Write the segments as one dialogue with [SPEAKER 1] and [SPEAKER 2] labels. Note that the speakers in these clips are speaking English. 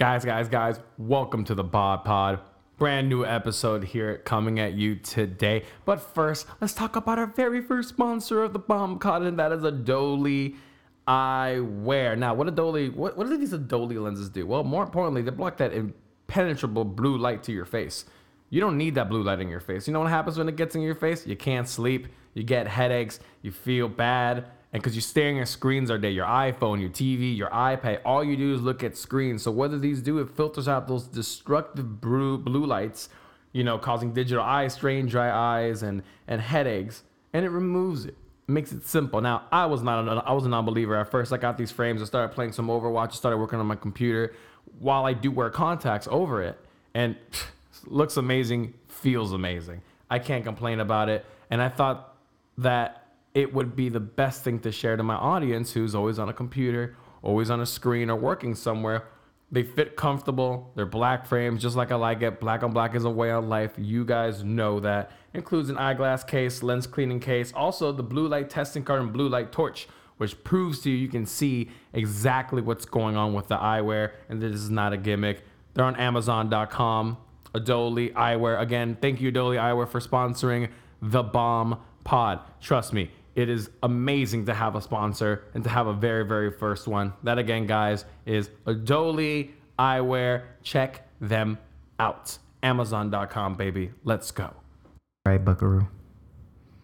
[SPEAKER 1] Guys, guys, guys, welcome to the Bomb Pod. Brand new episode here coming at you today. But first, let's talk about our very first sponsor of the Bomb and that is Adoli Eyewear. Now, what Adoli, what, what do these Adoli lenses do? Well, more importantly, they block that impenetrable blue light to your face. You don't need that blue light in your face. You know what happens when it gets in your face? You can't sleep, you get headaches, you feel bad. And because you're staring at screens all day, your iPhone, your TV, your iPad, all you do is look at screens. So what do these do? It filters out those destructive blue, blue lights, you know, causing digital eye strain, dry eyes, and and headaches, and it removes it. Makes it simple. Now, I was not a, I was a non-believer at first. I got these frames. I started playing some Overwatch. I started working on my computer while I do wear contacts over it, and looks amazing, feels amazing. I can't complain about it. And I thought that it would be the best thing to share to my audience who's always on a computer, always on a screen, or working somewhere. They fit comfortable. They're black frames, just like I like it. Black on black is a way of life. You guys know that. Includes an eyeglass case, lens cleaning case, also the blue light testing card and blue light torch, which proves to you you can see exactly what's going on with the eyewear, and this is not a gimmick. They're on Amazon.com. Adoli Eyewear. Again, thank you, Adoli Eyewear, for sponsoring the Bomb Pod. Trust me, it is amazing to have a sponsor and to have a very, very first one. That again, guys, is Adoli Eyewear. Check them out. Amazon.com, baby. Let's go.
[SPEAKER 2] Right, Buckaroo.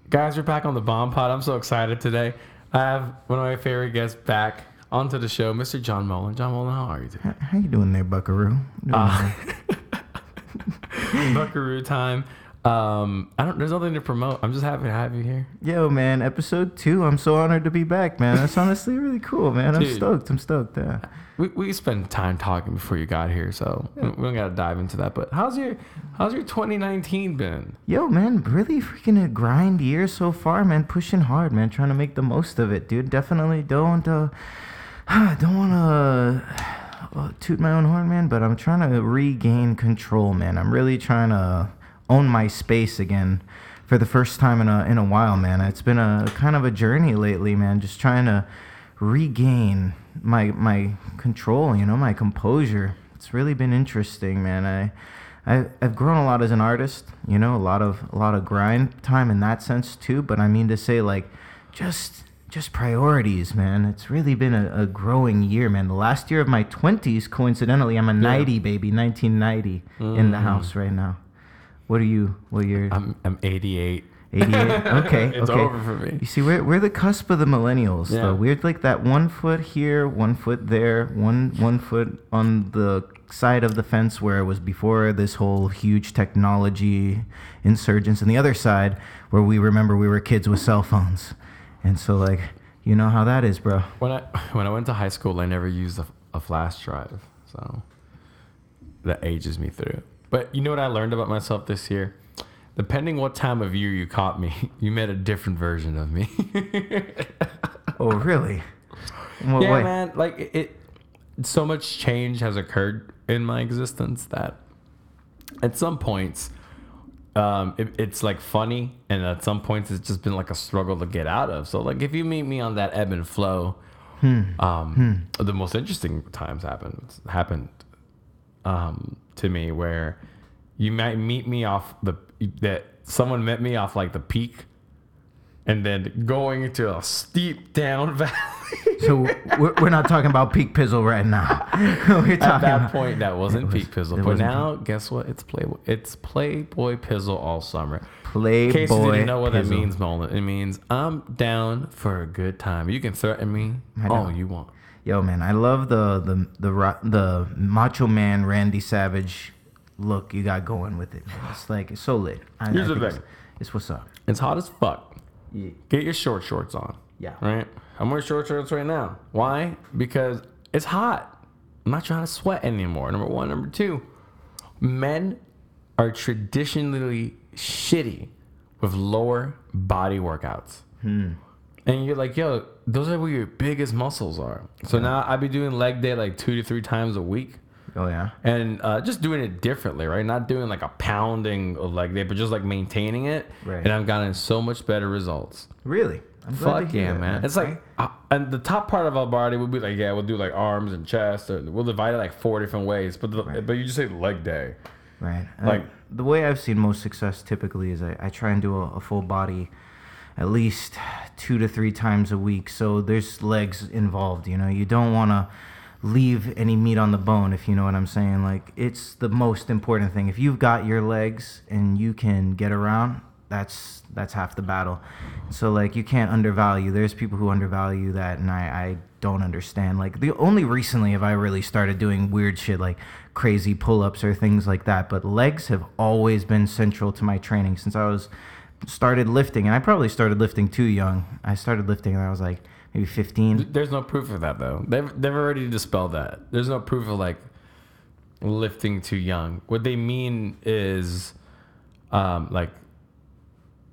[SPEAKER 1] Guys, we're back on the Bomb Pod. I'm so excited today. I have one of my favorite guests back onto the show, Mr. John Mullen. John Mullen, how are you today?
[SPEAKER 2] How, how you doing there, Buckaroo? Doing
[SPEAKER 1] Uh, Buckaroo time. Um, I don't. There's nothing to promote. I'm just happy to have you here.
[SPEAKER 2] Yo, man, episode two. I'm so honored to be back, man. That's honestly really cool, man. I'm stoked. I'm stoked. Yeah.
[SPEAKER 1] We we spent time talking before you got here, so we don't gotta dive into that. But how's your how's your 2019 been?
[SPEAKER 2] Yo, man, really freaking a grind year so far, man. Pushing hard, man. Trying to make the most of it, dude. Definitely don't uh, don't want to uh, toot my own horn, man. But I'm trying to regain control, man. I'm really trying to own my space again for the first time in a in a while, man. It's been a kind of a journey lately, man. Just trying to regain my my control, you know, my composure. It's really been interesting, man. I I, I've grown a lot as an artist, you know, a lot of a lot of grind time in that sense too. But I mean to say, like, just just priorities, man. It's really been a, a growing year, man. The last year of my twenties, coincidentally, I'm a ninety baby, 1990 in the mm. house right now. What are you? What are you?
[SPEAKER 1] I'm I'm 88.
[SPEAKER 2] 88. Okay,
[SPEAKER 1] It's
[SPEAKER 2] okay.
[SPEAKER 1] over for me.
[SPEAKER 2] You see, we're we're the cusp of the millennials.
[SPEAKER 1] Yeah.
[SPEAKER 2] Though we're like that one foot here, one foot there, one one foot on the side of the fence where it was before this whole huge technology insurgence, and the other side where we remember we were kids with cell phones, and so like you know how that is, bro.
[SPEAKER 1] When I when I went to high school, I never used a, a flash drive, so that ages me through. But you know what I learned about myself this year? Depending what time of year you caught me, you met a different version of me.
[SPEAKER 2] Oh, really? What
[SPEAKER 1] yeah,
[SPEAKER 2] way?
[SPEAKER 1] man. Like it, it, so much change has occurred in my existence that at some points, um, it, it's like funny, and at some points it's just been like a struggle to get out of. So like if you meet me on that ebb and flow, um, the most interesting times happened happened um, to me where you might meet me off the that someone met me off like the peak. And then going into a steep down valley.
[SPEAKER 2] So we're, we're not talking about peak pizzle right now.
[SPEAKER 1] At that
[SPEAKER 2] about,
[SPEAKER 1] point, that wasn't
[SPEAKER 2] was-
[SPEAKER 1] peak pizzle. But now, guess what? It's Playboy. It's Playboy pizzle all summer.
[SPEAKER 2] Playboy.
[SPEAKER 1] In case you didn't know what that means, Nolan, it means I'm down for a good time. You can threaten me
[SPEAKER 2] I
[SPEAKER 1] all
[SPEAKER 2] know.
[SPEAKER 1] you want.
[SPEAKER 2] Yo, man, I love the the the the Macho Man Randy Savage look you got going with it. Man. It's like it's so lit. I,
[SPEAKER 1] Here's
[SPEAKER 2] I
[SPEAKER 1] the thing.
[SPEAKER 2] It's, it's what's up.
[SPEAKER 1] It's hot as fuck.
[SPEAKER 2] Yeah.
[SPEAKER 1] Get your short shorts on.
[SPEAKER 2] Yeah.
[SPEAKER 1] Right? I'm wearing short shorts right now. Why? Because it's hot. I'm not trying to sweat anymore. Number one. Number two, men are traditionally shitty with lower body workouts. Hmm. And you're like, yo, those are where your biggest muscles are. So now I be doing leg day like two to three times a week.
[SPEAKER 2] Oh yeah.
[SPEAKER 1] and uh, just doing it differently, right? Not doing like a pounding of like that, but just like maintaining it.
[SPEAKER 2] Right.
[SPEAKER 1] And I've gotten so much better results.
[SPEAKER 2] Really? I'm
[SPEAKER 1] Fuck yeah, man! It's like, uh, and the top part of our body would be like, yeah, we'll do like arms and chest, and we'll divide it like four different ways. But the, but you just say leg day.
[SPEAKER 2] Right.
[SPEAKER 1] Like-
[SPEAKER 2] Like the way I've seen most success typically is I, I try and do a, a full body at least two to three times a week. So there's legs involved, you know. You don't want to leave any meat on the bone, if you know what I'm saying. Like it's the most important thing. If you've got your legs and you can get around, that's that's half the battle. So like you can't undervalue. There's people who undervalue that, and I, I don't understand. Like the only recently have I really started doing weird shit like crazy pull-ups or things like that. But legs have always been central to my training since I was started lifting, and I probably started lifting too young. I started lifting when I was like maybe 15.
[SPEAKER 1] There's no proof of that though. They've they've already dispelled that. There's no proof of like lifting too young. What they mean is, um, like,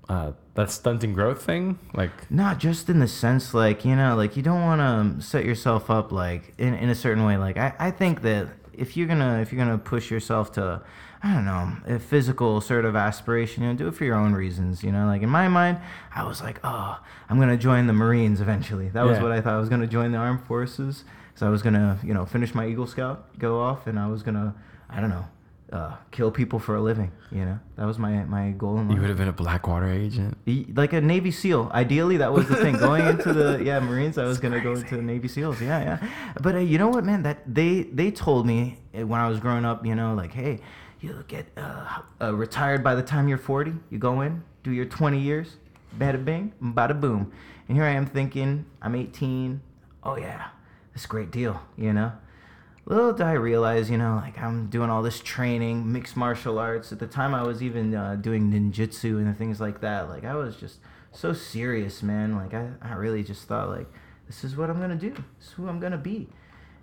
[SPEAKER 1] uh, that stunting growth thing. Like,
[SPEAKER 2] Not just in the sense like you know like you don't want to set yourself up like in, in a certain way. Like I, I think that if you're gonna if you're gonna push yourself to I don't know a physical sort of aspiration, you know, do it for your own reasons. You know, like in my mind, I was like, oh, I'm gonna join the Marines eventually. That was
[SPEAKER 1] Yeah.
[SPEAKER 2] what I thought. I was gonna join the armed forces. So I was gonna you know finish my Eagle Scout, go off, and I was gonna I don't know. Uh, kill people for a living, you know. That was my my goal in life.
[SPEAKER 1] you would have been a Blackwater agent.
[SPEAKER 2] Like a Navy SEAL. Ideally, that was the thing. Going into the yeah Marines, I was gonna go into the Navy SEAls. Yeah, yeah. But uh, you know what, man? That they they told me uh, when I was growing up, you know, like, hey, you'll get uh, uh, retired by the time you're 40. You go in, do your 20 years, bada bing, bada boom. And here I am thinking, I'm 18. Oh yeah, that's a great deal, you know. Little did I realize, you know, like I'm doing all this training, mixed martial arts. At the time, I was even uh, doing ninjutsu and things like that. Like I was just so serious, man. Like I, I really just thought, like, this is what I'm gonna do. This is who I'm gonna be.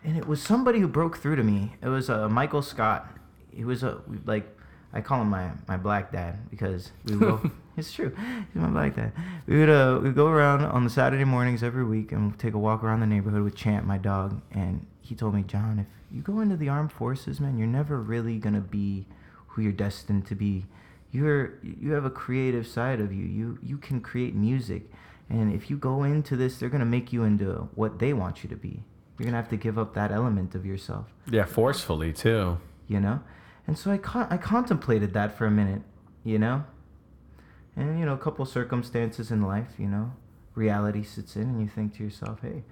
[SPEAKER 2] And it was somebody who broke through to me. It was uh, Michael Scott. He was a like, I call him my my black dad because we go. it's true. He's my black dad. We would uh we go around on the Saturday mornings every week and take a walk around the neighborhood with Champ, my dog, and he told me, John, if you go into the armed forces, man, you're never really gonna be who you're destined to be. You're you have a creative side of you. You you can create music, and if you go into this, they're gonna make you into what they want you to be. You're gonna have to give up that element of yourself
[SPEAKER 1] Yeah, forcefully too.
[SPEAKER 2] you know and so i con- i contemplated that for a minute you know? And you know a couple circumstances in life you know reality sits in and you think to yourself hey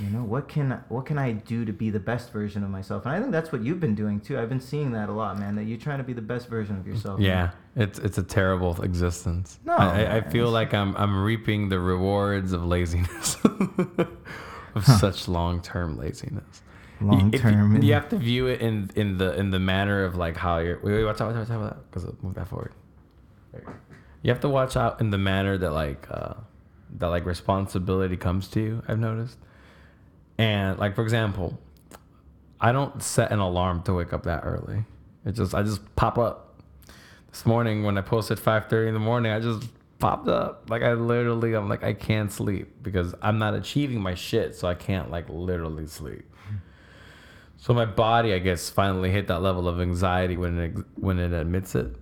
[SPEAKER 2] you know what can what can i do to be the best version of myself? And i think that's what you've been doing too. I've been seeing that a lot man that you're trying to be the best version of yourself
[SPEAKER 1] Yeah, it's it's a terrible existence.
[SPEAKER 2] No,
[SPEAKER 1] I, I- I feel like I'm I'm reaping the rewards of laziness, of such long term laziness.
[SPEAKER 2] Long
[SPEAKER 1] you-
[SPEAKER 2] term
[SPEAKER 1] You, have to view it in in the in the manner of like how you're. Wait, wait, watch out, watch out, watch out, because move that forward. You have to watch out in the manner that like uh, that like responsibility comes to you. I've noticed, and like for example, I don't set an alarm to wake up that early. It just I just pop up. This morning when I posted 5:30 in the morning, I just popped up. Like I literally, I'm like I can't sleep because I'm not achieving my shit, so I can't like literally sleep. So my body, I guess, finally hit that level of anxiety when it when it admits it.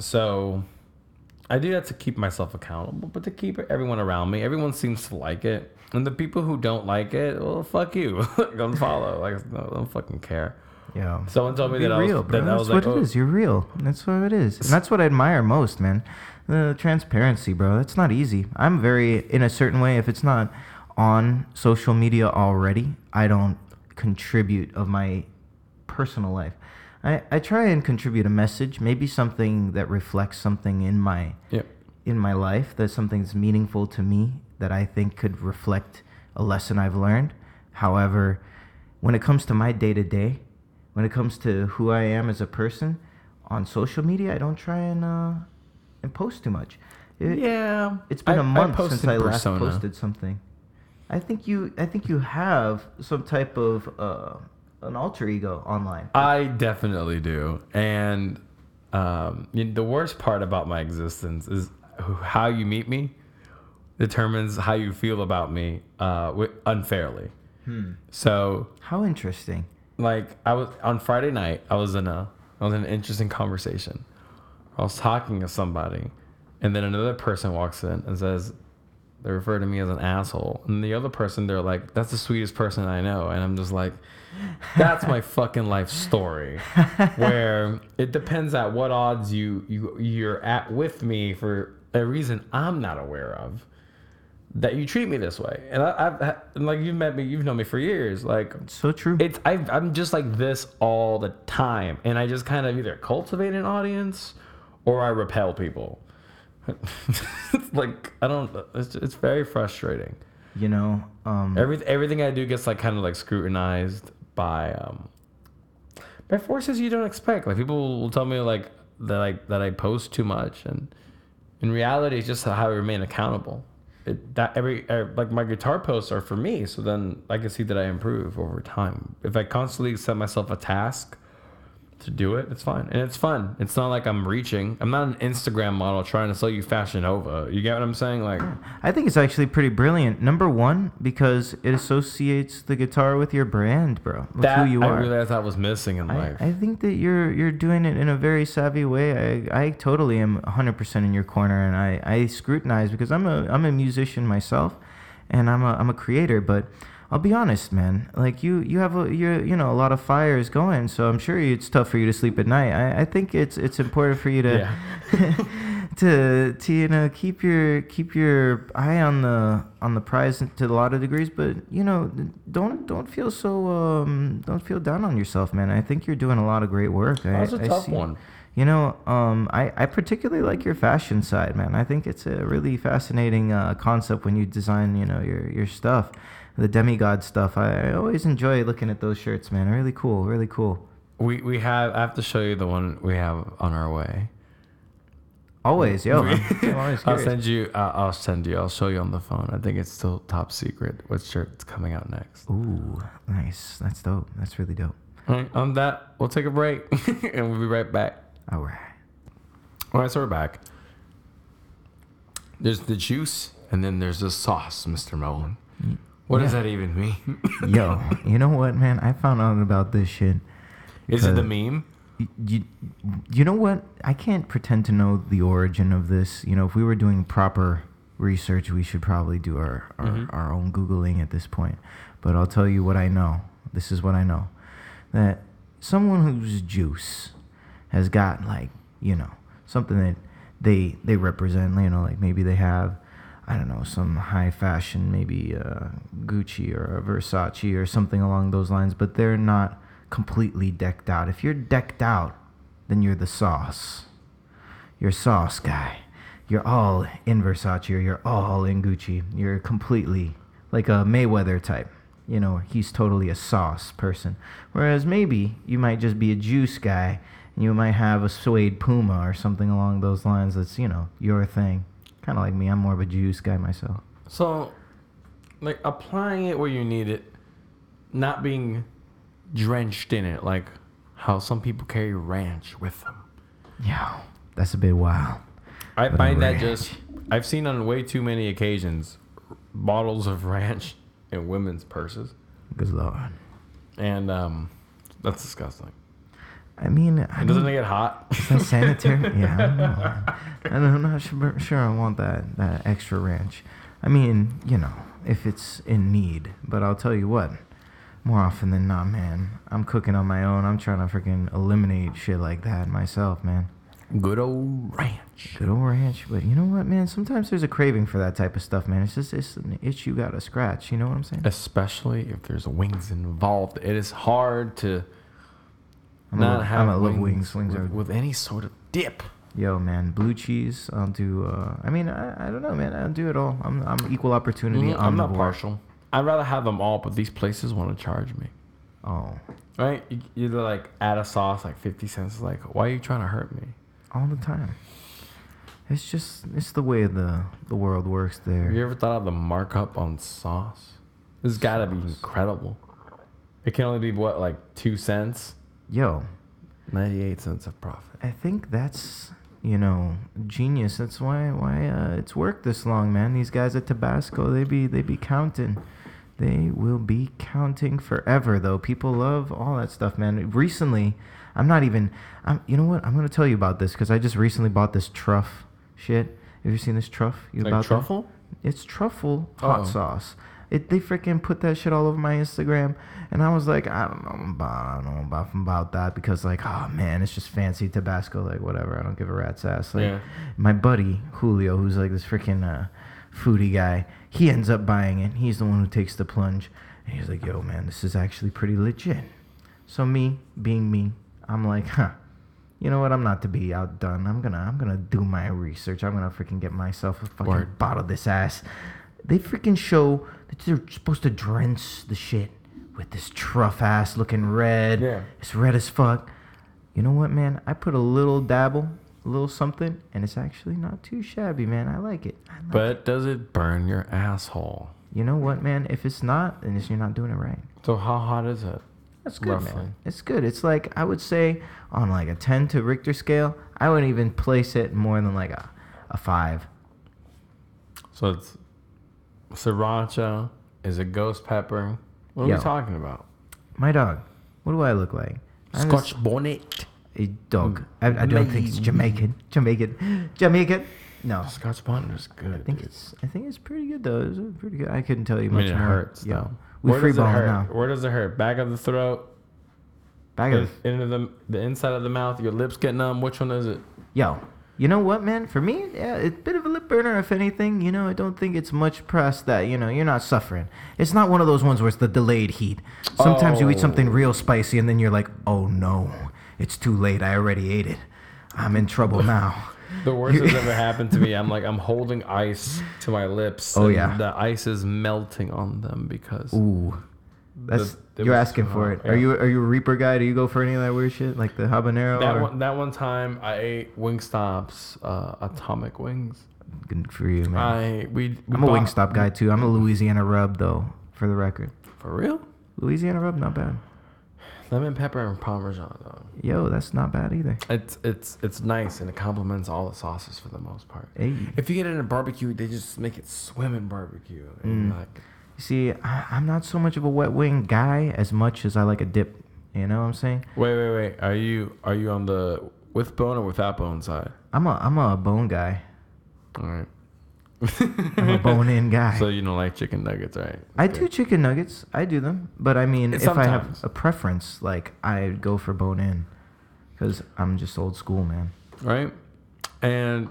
[SPEAKER 1] So I do that to keep myself accountable, but to keep everyone around me. Everyone seems to like it, and the people who don't like it, well, fuck you, unfollow. Like, no, I don't fucking care.
[SPEAKER 2] yeah
[SPEAKER 1] Someone told me
[SPEAKER 2] Be
[SPEAKER 1] that
[SPEAKER 2] real,
[SPEAKER 1] I was,
[SPEAKER 2] bro.
[SPEAKER 1] that I
[SPEAKER 2] That's
[SPEAKER 1] was
[SPEAKER 2] what
[SPEAKER 1] like,
[SPEAKER 2] it
[SPEAKER 1] oh,
[SPEAKER 2] is. You're real. That's what it is. And that's what I admire most, man. The transparency, bro. That's not easy. I'm very, in a certain way, if it's not on social media already, I don't contribute of my personal life. I, I try and contribute a message, maybe something that reflects something in my
[SPEAKER 1] yeah,
[SPEAKER 2] in my life that's something that's meaningful to me that I think could reflect a lesson I've learned. However, when it comes to my day to day, when it comes to who I am as a person on social media, I don't try and uh, and post too much. It,
[SPEAKER 1] yeah.
[SPEAKER 2] It's been
[SPEAKER 1] a
[SPEAKER 2] a month since I last posted something. I think you I think you have some type of uh, an alter ego online.
[SPEAKER 1] I definitely do, and um, you know, the worst part about my existence is how you meet me determines how you feel about me uh, unfairly.
[SPEAKER 2] Hmm.
[SPEAKER 1] So
[SPEAKER 2] How interesting.
[SPEAKER 1] like I was on Friday night. I was in a I was in an interesting conversation. I was talking to somebody, and then another person walks in and says, they refer to me as an asshole, and the other person they're like, that's the sweetest person I know, and I'm just like, that's my fucking life story, where it depends at what odds you you you're at with me for a reason I'm not aware of that you treat me this way. And I, I've and like you've met me, you've known me for years. Like
[SPEAKER 2] So true.
[SPEAKER 1] it's I, I'm just like this all the time, and I just kind of either cultivate an audience or I repel people. like I don't. It's, it's very frustrating.
[SPEAKER 2] you know, um,
[SPEAKER 1] Every everything I do gets like kind of like scrutinized by um by forces you don't expect. Like people will tell me like that I that I post too much, and in reality, it's just how I remain accountable. It, that every uh, like my guitar posts are for me, so then I can see that I improve over time. If I constantly set myself a task to do it, it's fine, and it's fun. It's not like I'm reaching. I'm not an Instagram model trying to sell you Fashion Nova. You get what I'm saying? Like,
[SPEAKER 2] I think it's actually pretty brilliant. Number one, because it associates the guitar with your brand, bro. With
[SPEAKER 1] that
[SPEAKER 2] who you are.
[SPEAKER 1] I realized I was missing in
[SPEAKER 2] I,
[SPEAKER 1] life.
[SPEAKER 2] I think that you're you're doing it in a very savvy way. I, I totally am 100% in your corner, and I, I scrutinize because I'm a I'm a musician myself, and I'm a I'm a creator. But I'll be honest, man. Like you you have a you you know a lot of fires going, so I'm sure it's tough for you to sleep at night. I, I think it's it's important for you to
[SPEAKER 1] yeah.
[SPEAKER 2] to to you know keep your keep your eye on the on the prize to a lot of degrees but you know don't don't feel so um don't feel down on yourself man i think you're doing a lot of great work
[SPEAKER 1] That was
[SPEAKER 2] I,
[SPEAKER 1] a
[SPEAKER 2] I
[SPEAKER 1] tough
[SPEAKER 2] see-
[SPEAKER 1] one.
[SPEAKER 2] You know um i i particularly like your fashion side man i think it's a really fascinating uh, concept when you design you know your your stuff the demigod stuff I, I always enjoy looking at those shirts man really cool really cool
[SPEAKER 1] We we have. I have to show you the one we have on our way.
[SPEAKER 2] always yo I'm, I'm always
[SPEAKER 1] I'll send you. Uh, I'll send you. I'll show you on the phone. I think it's still top secret. What shirt's coming out next?
[SPEAKER 2] ooh nice that's dope that's really dope
[SPEAKER 1] All right, on that, we'll take a break, and we'll be right back.
[SPEAKER 2] All right
[SPEAKER 1] All right, so we're back. There's the juice, and then there's the sauce, Mr. Mullen. What does
[SPEAKER 2] Yeah.
[SPEAKER 1] that even mean?
[SPEAKER 2] Yo, you know what, man? I found out about this shit.
[SPEAKER 1] Is it the meme?
[SPEAKER 2] y- You, you know what? I can't pretend to know the origin of this. You know, if we were doing proper research, we should probably do our, our,
[SPEAKER 1] Mhm.
[SPEAKER 2] our own Googling at this point. But I'll tell you what I know. This is what I know. That someone who's juice has got, like, you know, something that they they represent, you know, like maybe they have I don't know, some high fashion, maybe uh, Gucci or Versace or something along those lines, but they're not completely decked out. If you're decked out, then you're the sauce. You're sauce guy. You're all in Versace or you're all in Gucci. You're completely like a Mayweather type. You know, he's totally a sauce person. Whereas maybe you might just be a juice guy you might have a suede puma or something along those lines that's, you know, your thing. Kind of like me. I'm more of a juice guy myself.
[SPEAKER 1] So, like applying it where you need it, not being drenched in it, like how some people carry ranch with them.
[SPEAKER 2] Yeah, that's a bit wild.
[SPEAKER 1] I
[SPEAKER 2] but
[SPEAKER 1] find that just I've seen on way too many occasions bottles of ranch in women's purses,
[SPEAKER 2] Good lord.
[SPEAKER 1] and um, that's disgusting.
[SPEAKER 2] I mean, I
[SPEAKER 1] And doesn't it get hot?
[SPEAKER 2] Is that sanitary? yeah, I don't know. And I'm not sure, sure I want that, that extra ranch. I mean, you know, if it's in need. But I'll tell you what, more often than not, man, I'm cooking on my own. I'm trying to freaking eliminate shit like that myself, man.
[SPEAKER 1] Good old ranch.
[SPEAKER 2] Good old ranch. But you know what, man? Sometimes there's a craving for that type of stuff, man. It's just it's an itch you gotta scratch. You know what I'm saying?
[SPEAKER 1] Especially if there's wings involved, it is hard to
[SPEAKER 2] I'm
[SPEAKER 1] not
[SPEAKER 2] a,
[SPEAKER 1] have
[SPEAKER 2] love
[SPEAKER 1] wings,
[SPEAKER 2] wings.
[SPEAKER 1] With,
[SPEAKER 2] are
[SPEAKER 1] with any sort of dip.
[SPEAKER 2] Yo, man, blue cheese. I'll do. Uh, I mean, I, I don't know, man. I'll do it all. I'm I'm equal opportunity.
[SPEAKER 1] Mhm, I'm not
[SPEAKER 2] omnivore.
[SPEAKER 1] partial. I'd rather have them all, but these places want to charge me.
[SPEAKER 2] Oh,
[SPEAKER 1] Right? You, you like add a sauce like fifty cents. Like, why are you trying to hurt me?
[SPEAKER 2] all the time. It's just it's the way the the world works there.
[SPEAKER 1] Have you ever thought of the markup on sauce? This has got to be incredible. It can only be what like two cents,
[SPEAKER 2] Yo,
[SPEAKER 1] ninety-eight cents of profit.
[SPEAKER 2] I think that's you know genius. That's why why uh, it's worked this long, man. These guys at Tabasco, they be they be counting. They will be counting forever, though. People love all that stuff, man. Recently, I'm not even. I'm. You know what? I'm gonna tell you about this because I just recently bought this truff shit. Have you seen this truff? You
[SPEAKER 1] Like
[SPEAKER 2] about that?
[SPEAKER 1] truffle?
[SPEAKER 2] It's truffle hot
[SPEAKER 1] Oh.
[SPEAKER 2] sauce. It they freaking put that shit all over my Instagram, and I was like, I don't know about, I don't know about, about that because like, oh man, it's just fancy Tabasco, like whatever. I don't give a rat's ass. Like,
[SPEAKER 1] Yeah.
[SPEAKER 2] my buddy Julio, who's like this freaking uh, foodie guy, he ends up buying it. He's the one who takes the plunge, and he's like, yo man, this is actually pretty legit. So me, being me, I'm like, huh. You know what? I'm not to be outdone. I'm gonna, I'm gonna do my research. I'm gonna freaking get myself a fucking
[SPEAKER 1] Word.
[SPEAKER 2] bottle of this ass. They freaking show they're supposed to drench the shit with this truff ass looking red.
[SPEAKER 1] Yeah.
[SPEAKER 2] It's red as fuck. You know what, man? I put a little dabble, a little something, and it's actually not too shabby, man. I like it. I like
[SPEAKER 1] But does it burn your asshole?
[SPEAKER 2] You know what, man? If it's not, then it's, you're not doing it right.
[SPEAKER 1] So how hot is it?
[SPEAKER 2] That's good,
[SPEAKER 1] Roughly.
[SPEAKER 2] man. It's good. It's like I would say on like a 10 to Richter scale, I wouldn't even place it more than like a, a five.
[SPEAKER 1] So it's sriracha. Is it ghost pepper? What are
[SPEAKER 2] Yo.
[SPEAKER 1] we talking about?
[SPEAKER 2] My dog. What do I look like? I'm just
[SPEAKER 1] Scotch bonnet.
[SPEAKER 2] a dog. I, I don't think it's Jamaican. Jamaican. Jamaican. No.
[SPEAKER 1] Scotch bonnet is good.
[SPEAKER 2] I think
[SPEAKER 1] dude.
[SPEAKER 2] it's. I think it's pretty good though. It's pretty good. I couldn't tell you
[SPEAKER 1] I
[SPEAKER 2] much
[SPEAKER 1] mean, it
[SPEAKER 2] more.
[SPEAKER 1] hurts.
[SPEAKER 2] Yo,
[SPEAKER 1] though.
[SPEAKER 2] we
[SPEAKER 1] Where
[SPEAKER 2] free
[SPEAKER 1] does it
[SPEAKER 2] balling
[SPEAKER 1] hurt?
[SPEAKER 2] now.
[SPEAKER 1] Where does it hurt? Back of the throat.
[SPEAKER 2] Bag
[SPEAKER 1] in-
[SPEAKER 2] of
[SPEAKER 1] into the the inside of the mouth. Your lips get numb. Which one is it?
[SPEAKER 2] Yo, you know what, man? For me, yeah, it's a bit of a lip burner, if anything. You know, I don't think it's much press that, you know, you're not suffering. It's not one of those ones where it's the delayed heat. Sometimes you eat something
[SPEAKER 1] Oh.
[SPEAKER 2] real spicy and then you're like, oh no, it's too late. I already ate it. I'm in trouble now.
[SPEAKER 1] The worst that's ever happened to me. I'm like I'm holding ice to my lips.
[SPEAKER 2] Oh,
[SPEAKER 1] and
[SPEAKER 2] yeah.
[SPEAKER 1] The ice is melting on them because
[SPEAKER 2] Ooh. That's
[SPEAKER 1] it
[SPEAKER 2] you're
[SPEAKER 1] was
[SPEAKER 2] asking for it. Are you are you a Reaper guy? Do you go for any of that weird shit like the habanero?
[SPEAKER 1] that
[SPEAKER 2] or-
[SPEAKER 1] one. That one time I ate Wingstop's uh, atomic wings.
[SPEAKER 2] Good for you, man.
[SPEAKER 1] I we, we
[SPEAKER 2] I'm a
[SPEAKER 1] bought-
[SPEAKER 2] Wingstop guy too. I'm a Louisiana rub though, for the record.
[SPEAKER 1] for real.
[SPEAKER 2] Louisiana rub, not bad.
[SPEAKER 1] Lemon pepper and parmesan though.
[SPEAKER 2] Yo, that's not bad either.
[SPEAKER 1] It's it's it's nice and it complements all the sauces for the most part.
[SPEAKER 2] Hey.
[SPEAKER 1] If you get it in a barbecue, they just make it swim in barbecue. And
[SPEAKER 2] Mm.
[SPEAKER 1] like,
[SPEAKER 2] See, I, I'm not so much of a wet wing guy as much as I like a dip. You know what I'm saying?
[SPEAKER 1] wait, wait, wait. Are you are you on the with bone or without bone side?
[SPEAKER 2] I'm a I'm a bone guy.
[SPEAKER 1] All right.
[SPEAKER 2] I'm a bone in guy.
[SPEAKER 1] So you don't like chicken nuggets, right?
[SPEAKER 2] I
[SPEAKER 1] Okay.
[SPEAKER 2] do chicken nuggets. I do them, but I mean, if I have a preference, like I go for bone in, because I'm just old school, man.
[SPEAKER 1] right? And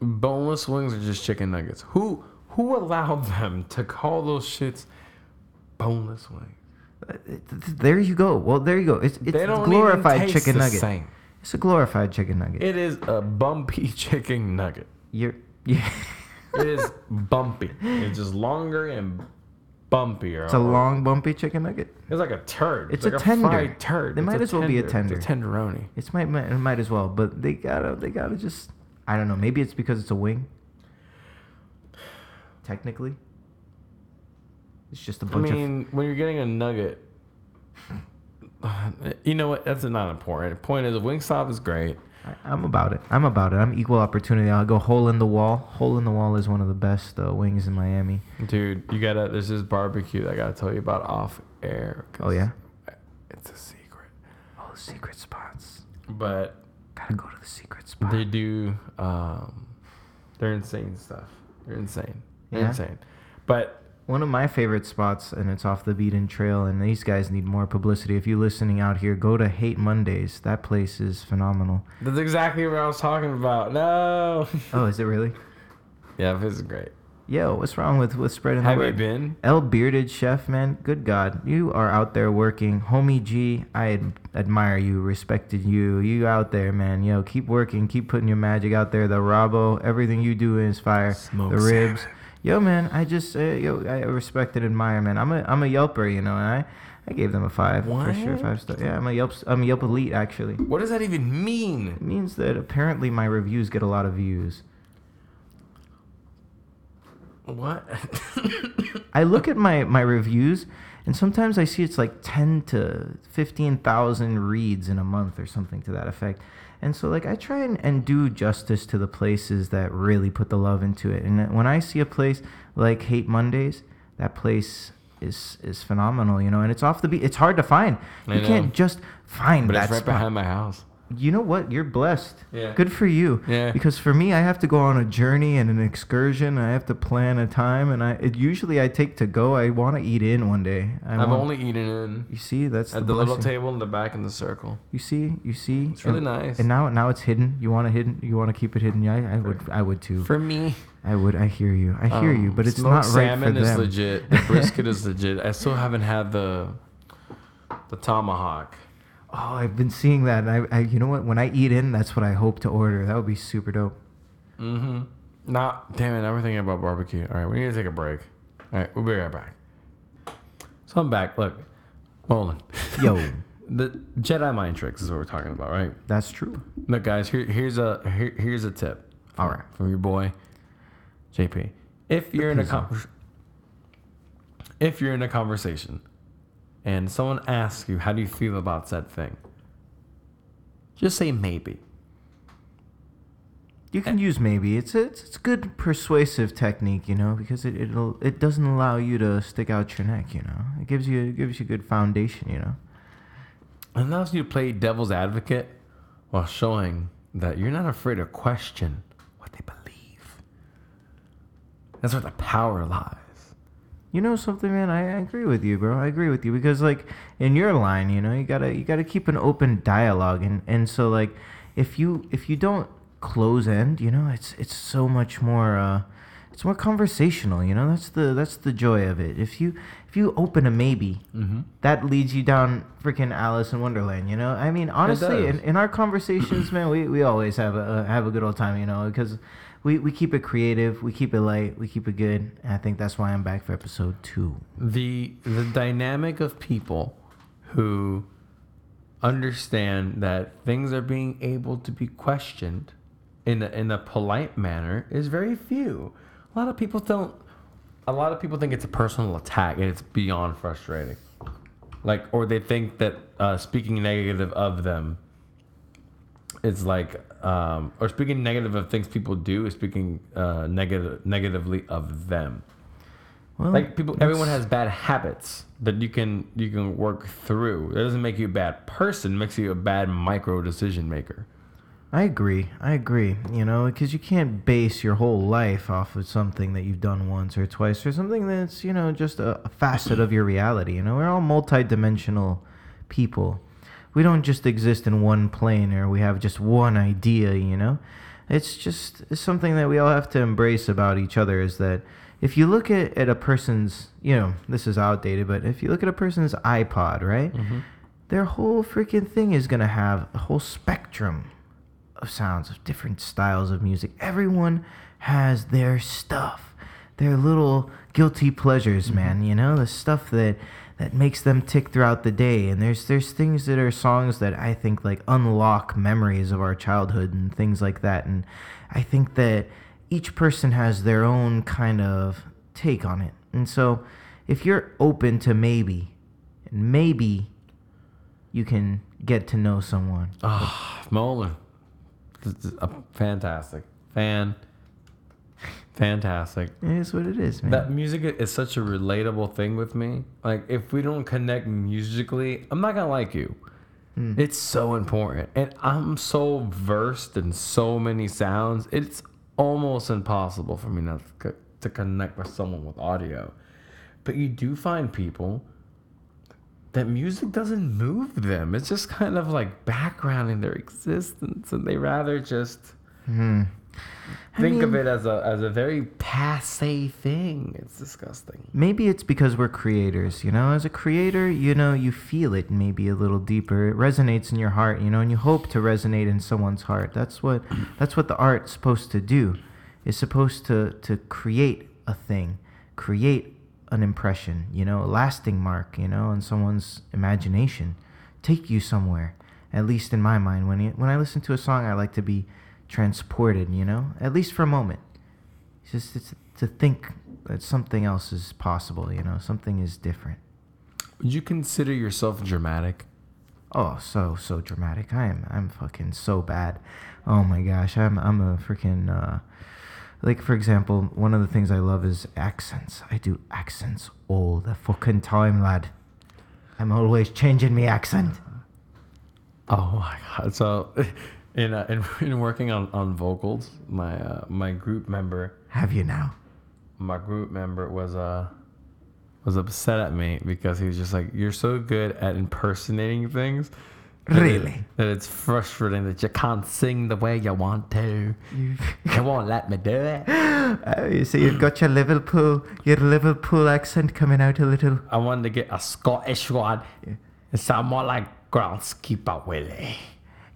[SPEAKER 1] boneless wings are just chicken nuggets. Who who allowed them to call those shits boneless wings?
[SPEAKER 2] Th- th- There you go. Well, there you go. It's it's glorified chicken
[SPEAKER 1] the
[SPEAKER 2] nugget.
[SPEAKER 1] Same.
[SPEAKER 2] It's a glorified chicken nugget.
[SPEAKER 1] It is a bumpy chicken nugget.
[SPEAKER 2] You're yeah.
[SPEAKER 1] It is bumpy. It's just longer and bumpier.
[SPEAKER 2] it's a long, bumpy chicken nugget.
[SPEAKER 1] It's like a turd.
[SPEAKER 2] It's
[SPEAKER 1] like
[SPEAKER 2] a tender.
[SPEAKER 1] fried turd.
[SPEAKER 2] It
[SPEAKER 1] It's
[SPEAKER 2] might as well be a
[SPEAKER 1] It's a tenderoni.
[SPEAKER 2] It's might, might it might as well, but they gotta they gotta just I don't know. Maybe it's because it's a wing. Technically, it's just a bunch I
[SPEAKER 1] mean, when you're getting a nugget, you know what? That's not important. Point is, Wingstop is great.
[SPEAKER 2] I, I'm about it. I'm about it. I'm equal opportunity. I'll go hole in the wall. Hole in the wall is one of the best uh, wings in Miami.
[SPEAKER 1] Dude, you gotta. There's this barbecue that I gotta tell you about off air.
[SPEAKER 2] Oh yeah.
[SPEAKER 1] it's a secret.
[SPEAKER 2] Oh, secret spots.
[SPEAKER 1] But
[SPEAKER 2] Gotta go to the secret spot.
[SPEAKER 1] they do. Um, they're insane stuff. They're insane.
[SPEAKER 2] Yeah?
[SPEAKER 1] insane. But
[SPEAKER 2] One of my favorite spots, and it's off the beaten trail, and these guys need more publicity. If you're listening out here, go to Hate Mondays. That place is phenomenal.
[SPEAKER 1] that's exactly what I was talking about. No.
[SPEAKER 2] Oh, is it really?
[SPEAKER 1] yeah, this is great.
[SPEAKER 2] Yo, what's wrong with with spreading
[SPEAKER 1] Have
[SPEAKER 2] the
[SPEAKER 1] you
[SPEAKER 2] word?
[SPEAKER 1] been?
[SPEAKER 2] El Bearded Chef, man, good God, you are out there working, homie G. I ad- admire you, respected you. You out there, man. Yo, keep working, keep putting your magic out there. The Rabo, everything you do is fire.
[SPEAKER 1] Smoke
[SPEAKER 2] the ribs,
[SPEAKER 1] salmon.
[SPEAKER 2] Yo, man. I just, uh, yo, I respect and admire, man. I'm a, I'm a Yelper, you know, and I, I gave them a five for sure, five star. Yeah, I'm a Yelp, I'm a Yelp elite actually.
[SPEAKER 1] What does that even mean?
[SPEAKER 2] It means that apparently my reviews get a lot of views.
[SPEAKER 1] What?
[SPEAKER 2] I look at my my reviews, and sometimes I see it's like ten to fifteen thousand reads in a month or something to that effect. And so like I try and, and do justice to the places that really put the love into it. And when I see a place like Hate Mondays, that place is is phenomenal, you know, and it's off the beat. It's hard to find.
[SPEAKER 1] I
[SPEAKER 2] You
[SPEAKER 1] know.
[SPEAKER 2] can't just find
[SPEAKER 1] But
[SPEAKER 2] that
[SPEAKER 1] it's right
[SPEAKER 2] spot.
[SPEAKER 1] behind my house.
[SPEAKER 2] You know what? You're blessed.
[SPEAKER 1] Yeah.
[SPEAKER 2] Good for you.
[SPEAKER 1] Yeah.
[SPEAKER 2] Because for me, I have to go on a journey and an excursion. I have to plan a time, and I it, usually I take to go. I want to eat in one day. I
[SPEAKER 1] I've
[SPEAKER 2] want-
[SPEAKER 1] only eaten in
[SPEAKER 2] You see, that's
[SPEAKER 1] at
[SPEAKER 2] the,
[SPEAKER 1] the little table in the back in the circle.
[SPEAKER 2] You see, you see.
[SPEAKER 1] It's really
[SPEAKER 2] And-
[SPEAKER 1] nice.
[SPEAKER 2] And now, now it's hidden. You want to hidden. You want to keep it hidden. Yeah, I, I would. I would too.
[SPEAKER 1] For me,
[SPEAKER 2] I would. I hear you. I hear you.
[SPEAKER 1] um,
[SPEAKER 2] But it's not right
[SPEAKER 1] salmon
[SPEAKER 2] for
[SPEAKER 1] is legit. The brisket is legit. I still haven't had the the tomahawk.
[SPEAKER 2] Oh, I've been seeing that. And I, I, you know what? When I eat in, that's what I hope to order. That would be super dope.
[SPEAKER 1] Mm-hmm. Nah, damn it. I'm thinking about barbecue. All right, we need to take a break. All right, we'll be right back. So I'm back. Look, Molin.
[SPEAKER 2] Yo,
[SPEAKER 1] the Jedi mind tricks is what we're talking about, right?
[SPEAKER 2] that's true.
[SPEAKER 1] Look, guys. Here, here's a here, here's a tip.
[SPEAKER 2] All right.
[SPEAKER 1] from your boy, JP. If you're in a con- if you're in a conversation, and someone asks you, "How do you feel about said thing?" Just say maybe.
[SPEAKER 2] You can use maybe. It's a, it's, it's good persuasive technique, you know, because it it'll it doesn't allow you to stick out your neck, you know. It gives you it gives you good foundation, you know.
[SPEAKER 1] It allows you to play devil's advocate while showing that you're not afraid to question what they believe. That's where the power lies.
[SPEAKER 2] You know something, man? I, I agree with you, bro. I agree with you because, like, in your line, you know, you gotta you gotta keep an open dialogue, and and so like, if you if you don't close end, you know, it's it's so much more uh, it's more conversational. You know, that's the that's the joy of it. If you if you open a maybe,
[SPEAKER 1] Mm-hmm.
[SPEAKER 2] that leads you down freaking Alice in Wonderland. You know, I mean, honestly, in, in our conversations, man, we, we always have a have a good old time. You know, because we, we keep it creative, we keep it light, we keep it good. And I think that's why I'm back for episode two.
[SPEAKER 1] the the dynamic of people who understand that things are being able to be questioned in a, in a polite manner is very few. A lot of people don't. A lot of people think it's a personal attack and it's beyond frustrating. Like, or they think that uh, speaking negative of them is like, um, or speaking negative of things people do is speaking uh, negative negatively of them
[SPEAKER 2] Well,
[SPEAKER 1] like people everyone has bad habits that you can you can work through it doesn't make you a bad person it makes you a bad micro decision maker
[SPEAKER 2] I agree. I agree. You know, because you can't base your whole life off of something that you've done once or twice or something that's, you know, just a, a facet of your reality. You know, we're all multidimensional people. We don't just exist in one plane or we have just one idea, you know? It's just it's something that we all have to embrace about each other is that if you look at, at a person's, you know, this is outdated, but if you look at a person's iPod, right? Mm-hmm. Their whole freaking thing is going to have a whole spectrum of sounds of different styles of music. Everyone has their stuff, their little guilty pleasures, man. You know, the stuff that that makes them tick throughout the day. And there's there's things that are songs that I think like unlock memories of our childhood and things like that. And I think that each person has their own kind of take on it. And so, if you're open to maybe, and maybe you can get to know someone.
[SPEAKER 1] ah is, uh, fantastic fan. Fantastic.
[SPEAKER 2] It is what it is, man.
[SPEAKER 1] that music is such a relatable thing with me. Like if we don't connect musically i'm not gonna like you. Hmm. It's so important. And i'm so versed in so many sounds it's almost impossible for me not to connect with someone with audio. But you do find people that music doesn't move them it's just kind of like background in their existence and they rather just
[SPEAKER 2] Hmm. I
[SPEAKER 1] think of it as a as a very passe thing it's disgusting
[SPEAKER 2] Maybe it's because we're creators, you know? As a creator, you know, you feel it maybe a little deeper. It resonates in your heart, you know, and you hope to resonate in someone's heart. That's what that's what the art's supposed to do. It's supposed to to create a thing, create an impression, you know, a lasting mark, you know, in someone's imagination. Take you somewhere. At least in my mind, when you, when I listen to a song, I like to be transported, you know, at least for a moment. It's just it's to think that something else is possible, you know, something is different.
[SPEAKER 1] would you consider yourself dramatic
[SPEAKER 2] Oh, so so dramatic. I am I'm fucking so bad. Oh my gosh, I'm I'm a freaking uh like for example, one of the things I love is accents. I do accents all the fucking time, lad. I'm always changing my accent.
[SPEAKER 1] Oh my god! So, in uh, in, in working on, on vocals, my uh, my group member
[SPEAKER 2] Have you now?
[SPEAKER 1] my group member was uh was upset at me because he was just like, "You're so good at impersonating things."
[SPEAKER 2] Really?
[SPEAKER 1] that it's frustrating that you can't sing the way you want to.
[SPEAKER 2] You,
[SPEAKER 1] You won't let me do it.
[SPEAKER 2] uh, you see, you've got your Liverpool, your Liverpool accent coming out a little.
[SPEAKER 1] I wanted to get a Scottish one. It sound more like groundskeeper Willie.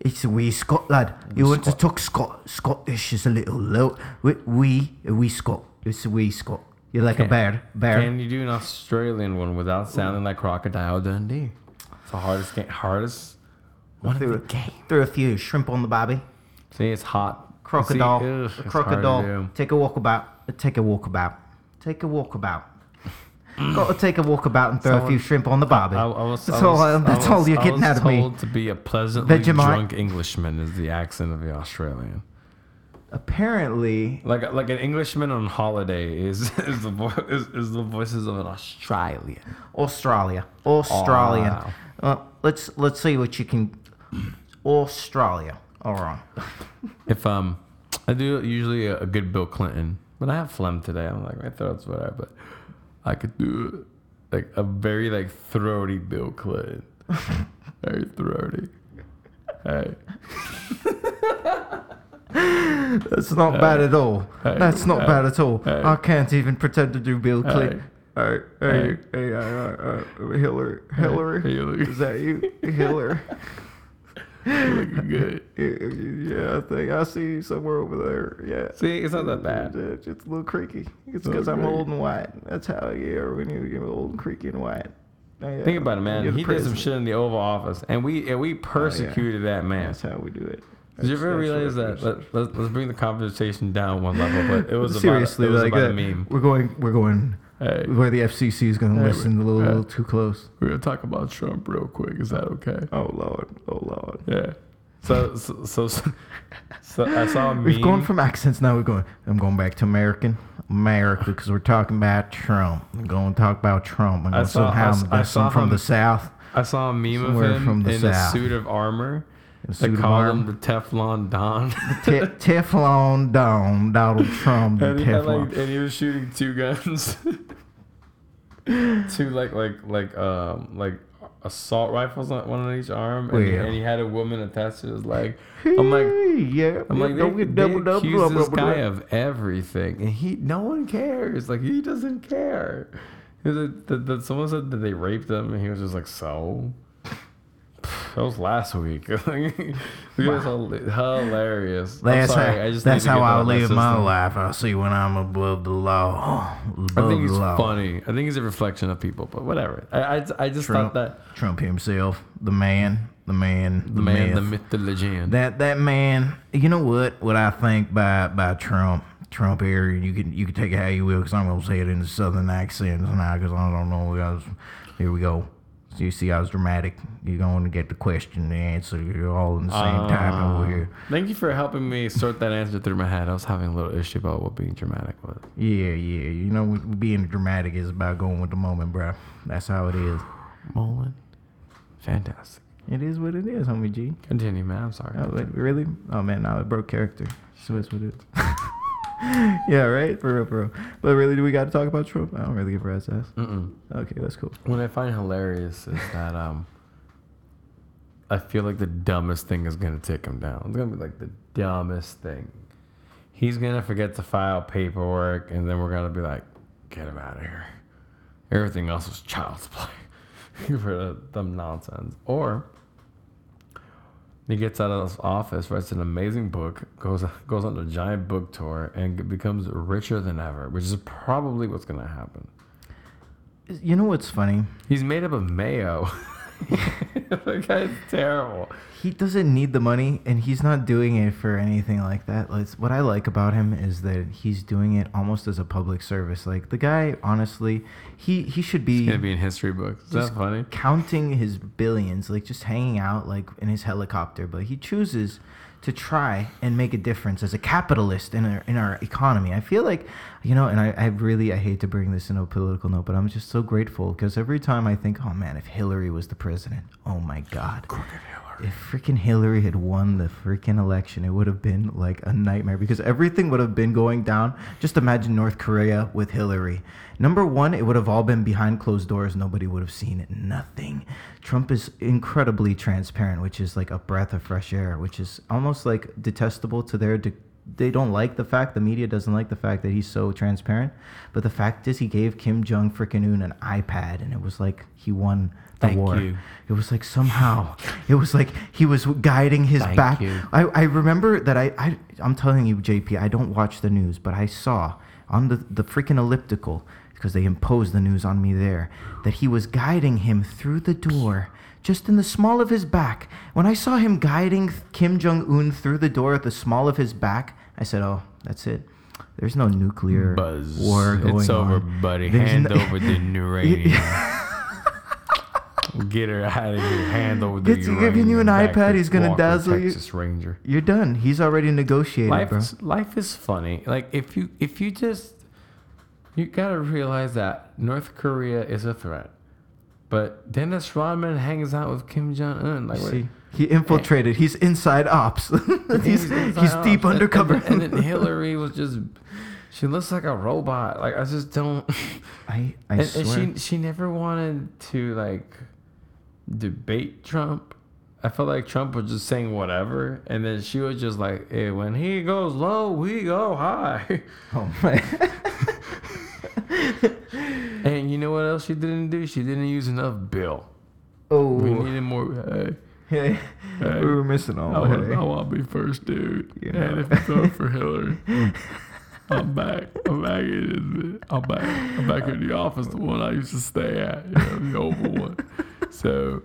[SPEAKER 2] It's a wee Scot lad. You want to talk Scot Scottish is a little low. We we wee Scot. It's a wee Scot. You're like a bear. Bear.
[SPEAKER 1] Can you do an Australian one without sounding like Crocodile Dundee? It's the hardest game. Hardest one of the
[SPEAKER 2] a,
[SPEAKER 1] game.
[SPEAKER 2] threw a few shrimp on the bobby.
[SPEAKER 1] See, it's hot.
[SPEAKER 2] Crocodile.
[SPEAKER 1] See, ugh, it's
[SPEAKER 2] crocodile. Take a walk about. Take a walk about. Take a walk about. Got to take a walk about and throw a few shrimp on the barbie.
[SPEAKER 1] I, I was,
[SPEAKER 2] that's
[SPEAKER 1] I
[SPEAKER 2] all.
[SPEAKER 1] was-
[SPEAKER 2] I, that's all you're getting out of me.
[SPEAKER 1] told to be a pleasantly
[SPEAKER 2] Vegemite.
[SPEAKER 1] drunk Englishman is the accent of the Australian.
[SPEAKER 2] Apparently,
[SPEAKER 1] Like like an Englishman on holiday is is the vo- is, is the voices of an Australian.
[SPEAKER 2] Australia. Australian.
[SPEAKER 1] wow.
[SPEAKER 2] Uh, let's let's see what you can. Australia. All right.
[SPEAKER 1] If um, I do usually a, a good Bill Clinton, but I have phlegm today. I'm like my throat's whatever, but I could do like a very like throaty Bill Clinton, very throaty. Hey,
[SPEAKER 2] That's not bad at all.
[SPEAKER 1] Hey,
[SPEAKER 2] That's not
[SPEAKER 1] hey,
[SPEAKER 2] bad at all.
[SPEAKER 1] hey.
[SPEAKER 2] I can't even pretend to do Bill
[SPEAKER 1] Hey.
[SPEAKER 2] Clinton. Hey, hey, hey, uh, uh, Hillary, Hillary,
[SPEAKER 1] Hillary.
[SPEAKER 2] is that you, Hillary?
[SPEAKER 1] looking good.
[SPEAKER 2] Yeah, I think I see you somewhere over there. Yeah.
[SPEAKER 1] See, it's not that bad.
[SPEAKER 2] It's it's a little creaky. It's because I'm old and white. That's how you are when you get old and creaky and white. Yeah.
[SPEAKER 1] Think about it, man. He did some shit in the Oval Office, and we and we oh, persecuted that man.
[SPEAKER 2] That's how we do it.
[SPEAKER 1] Did you ever realize that? Let, let, let's bring the conversation down one level, but it was
[SPEAKER 2] Seriously,
[SPEAKER 1] about, it was
[SPEAKER 2] like
[SPEAKER 1] about
[SPEAKER 2] that.
[SPEAKER 1] a meme.
[SPEAKER 2] We're going. We're going.
[SPEAKER 1] Hey,
[SPEAKER 2] Where the FCC is going to
[SPEAKER 1] Hey,
[SPEAKER 2] listen a little,
[SPEAKER 1] hey.
[SPEAKER 2] little too close.
[SPEAKER 1] we're gonna talk about Trump real quick. Is that okay?
[SPEAKER 2] Oh lord. Oh lord.
[SPEAKER 1] Yeah. So so so, so, so I saw a meme.
[SPEAKER 2] We've gone from accents now. We're going. I'm going back to American, America, because we're talking about Trump. I'm going to talk about Trump. I'm
[SPEAKER 1] I saw- I
[SPEAKER 2] somehow
[SPEAKER 1] s- I
[SPEAKER 2] there's some
[SPEAKER 1] saw
[SPEAKER 2] from
[SPEAKER 1] him-
[SPEAKER 2] the South.
[SPEAKER 1] I saw a meme of him
[SPEAKER 2] from the
[SPEAKER 1] in a suit of armor. They
[SPEAKER 2] suit of
[SPEAKER 1] called
[SPEAKER 2] armor.
[SPEAKER 1] him the Teflon Don.
[SPEAKER 2] Te- Teflon Don, Donald Trump, the
[SPEAKER 1] and he had like, and he was shooting two guns, two like like like um like assault rifles on one on each arm, and, he, and he had a woman attached to his leg. I'm like,
[SPEAKER 2] yeah,
[SPEAKER 1] I'm like,
[SPEAKER 2] don't
[SPEAKER 1] they,
[SPEAKER 2] get
[SPEAKER 1] they
[SPEAKER 2] double, double,
[SPEAKER 1] accuse
[SPEAKER 2] double,
[SPEAKER 1] this
[SPEAKER 2] double,
[SPEAKER 1] guy
[SPEAKER 2] double.
[SPEAKER 1] of everything, and he, no one cares. Like he doesn't care. He was like, the, the, someone said that they raped him, and he was just like, so. That was last week. it was hil- hilarious. I'm
[SPEAKER 2] That's
[SPEAKER 1] sorry,
[SPEAKER 2] how,
[SPEAKER 1] I just
[SPEAKER 2] that's how I
[SPEAKER 1] out of my
[SPEAKER 2] live my life. I see when I'm above the law. Above
[SPEAKER 1] I think he's funny. I think he's a reflection of people, but whatever. I I, I just
[SPEAKER 2] Trump,
[SPEAKER 1] thought that
[SPEAKER 2] Trump himself, the man, the man, the,
[SPEAKER 1] the man,
[SPEAKER 2] myth.
[SPEAKER 1] the myth, the legend.
[SPEAKER 2] That that man, you know what? What I think by by Trump, Trump here, you can you can take it how you will, because I'm gonna say it in the southern accent now, because I don't know. Was, here we go. So you see, I was dramatic. You're going to get the question, and the answer. You're all in the same time over
[SPEAKER 1] Uh,
[SPEAKER 2] here.
[SPEAKER 1] Thank you for helping me sort that answer through my head. I was having a little issue about what being dramatic was.
[SPEAKER 2] Yeah, yeah. You know, being dramatic is about going with the moment, bro. That's how it is.
[SPEAKER 1] Mullen, fantastic.
[SPEAKER 2] It is what it is, homie G.
[SPEAKER 1] Continue, man. I'm sorry.
[SPEAKER 2] Oh, wait, really? Oh man, now it broke character. So that's what it is. yeah, right? For real, for real. But really, do we got to talk about Trump? I don't really give a rat's ass.
[SPEAKER 1] Mm-mm.
[SPEAKER 2] Okay, that's cool.
[SPEAKER 1] What I find hilarious is that um, I feel like the dumbest thing is gonna take him down. It's gonna be like the dumbest thing. He's gonna forget to file paperwork, and then we're gonna be like, "Get him out of here." Everything else was child's play for the nonsense. Or he gets out of his office, writes an amazing book, goes goes on a giant book tour, and becomes richer than ever, which is probably what's gonna happen.
[SPEAKER 2] You know what's funny?
[SPEAKER 1] He's made up of mayo. the guy's terrible.
[SPEAKER 2] he doesn't need the money and he's not doing it for anything like that like, what i like about him is that he's doing it almost as a public service like the guy honestly he he should be
[SPEAKER 1] gonna be in history books. Is that funny?
[SPEAKER 2] counting his billions like just hanging out like in his helicopter but he chooses to try and make a difference as a capitalist in our, in our economy i feel like you know and I, I really i hate to bring this into a political note but i'm just so grateful because every time i think oh man if hillary was the president oh my god if freaking Hillary had won the freaking election, it would have been like a nightmare because everything would have been going down. Just imagine North Korea with Hillary. Number one, it would have all been behind closed doors. Nobody would have seen it. Nothing. Trump is incredibly transparent, which is like a breath of fresh air, which is almost like detestable to their. De- they don't like the fact the media doesn't like the fact that he's so transparent but the fact is he gave kim jong freaking un an ipad and it was like he won the
[SPEAKER 1] Thank
[SPEAKER 2] war
[SPEAKER 1] you.
[SPEAKER 2] it was like somehow it was like he was guiding his
[SPEAKER 1] Thank
[SPEAKER 2] back
[SPEAKER 1] you.
[SPEAKER 2] I, I remember that I, I i'm telling you jp i don't watch the news but i saw on the, the freaking elliptical because they imposed the news on me there that he was guiding him through the door just in the small of his back when i saw him guiding kim jong-un through the door at the small of his back i said oh that's it there's no nuclear
[SPEAKER 1] Buzz.
[SPEAKER 2] war going on.
[SPEAKER 1] it's over,
[SPEAKER 2] on.
[SPEAKER 1] buddy.
[SPEAKER 2] There's
[SPEAKER 1] Hand
[SPEAKER 2] no-
[SPEAKER 1] over the uranium. Get her out of here. Hand over the
[SPEAKER 2] Gets-
[SPEAKER 1] uranium.
[SPEAKER 2] giving you an
[SPEAKER 1] back
[SPEAKER 2] iPad,
[SPEAKER 1] to
[SPEAKER 2] he's gonna
[SPEAKER 1] Walker,
[SPEAKER 2] dazzle you.
[SPEAKER 1] Texas Ranger.
[SPEAKER 2] You're done. He's already negotiated,
[SPEAKER 1] life
[SPEAKER 2] bro.
[SPEAKER 1] is, life is funny. Like if you if you just you gotta realize that North Korea is a threat, but Dennis Rodman hangs out with Kim Jong Un. Like
[SPEAKER 2] See, he infiltrated. He's inside ops. he's
[SPEAKER 1] inside
[SPEAKER 2] he's
[SPEAKER 1] ops.
[SPEAKER 2] deep
[SPEAKER 1] And-
[SPEAKER 2] undercover.
[SPEAKER 1] And, and then Hillary was just she looks like a robot. Like I just don't.
[SPEAKER 2] I I
[SPEAKER 1] and,
[SPEAKER 2] swear.
[SPEAKER 1] and she she never wanted to like debate Trump. I felt like Trump was just saying whatever, and then she was just like, hey, "When he goes low, we go high."
[SPEAKER 2] oh my.
[SPEAKER 1] and you know what else she didn't do? She didn't use enough bill.
[SPEAKER 2] oh.
[SPEAKER 1] We needed more. Hey,
[SPEAKER 2] hey,
[SPEAKER 1] Hey.
[SPEAKER 2] we were missing all.
[SPEAKER 1] I want. I want to be first, dude.
[SPEAKER 2] You
[SPEAKER 1] and if you vote for Hillary, I'm back. I'm back in. I'm back. I'm back in the office, the one I used to stay at, you know, the oval one. So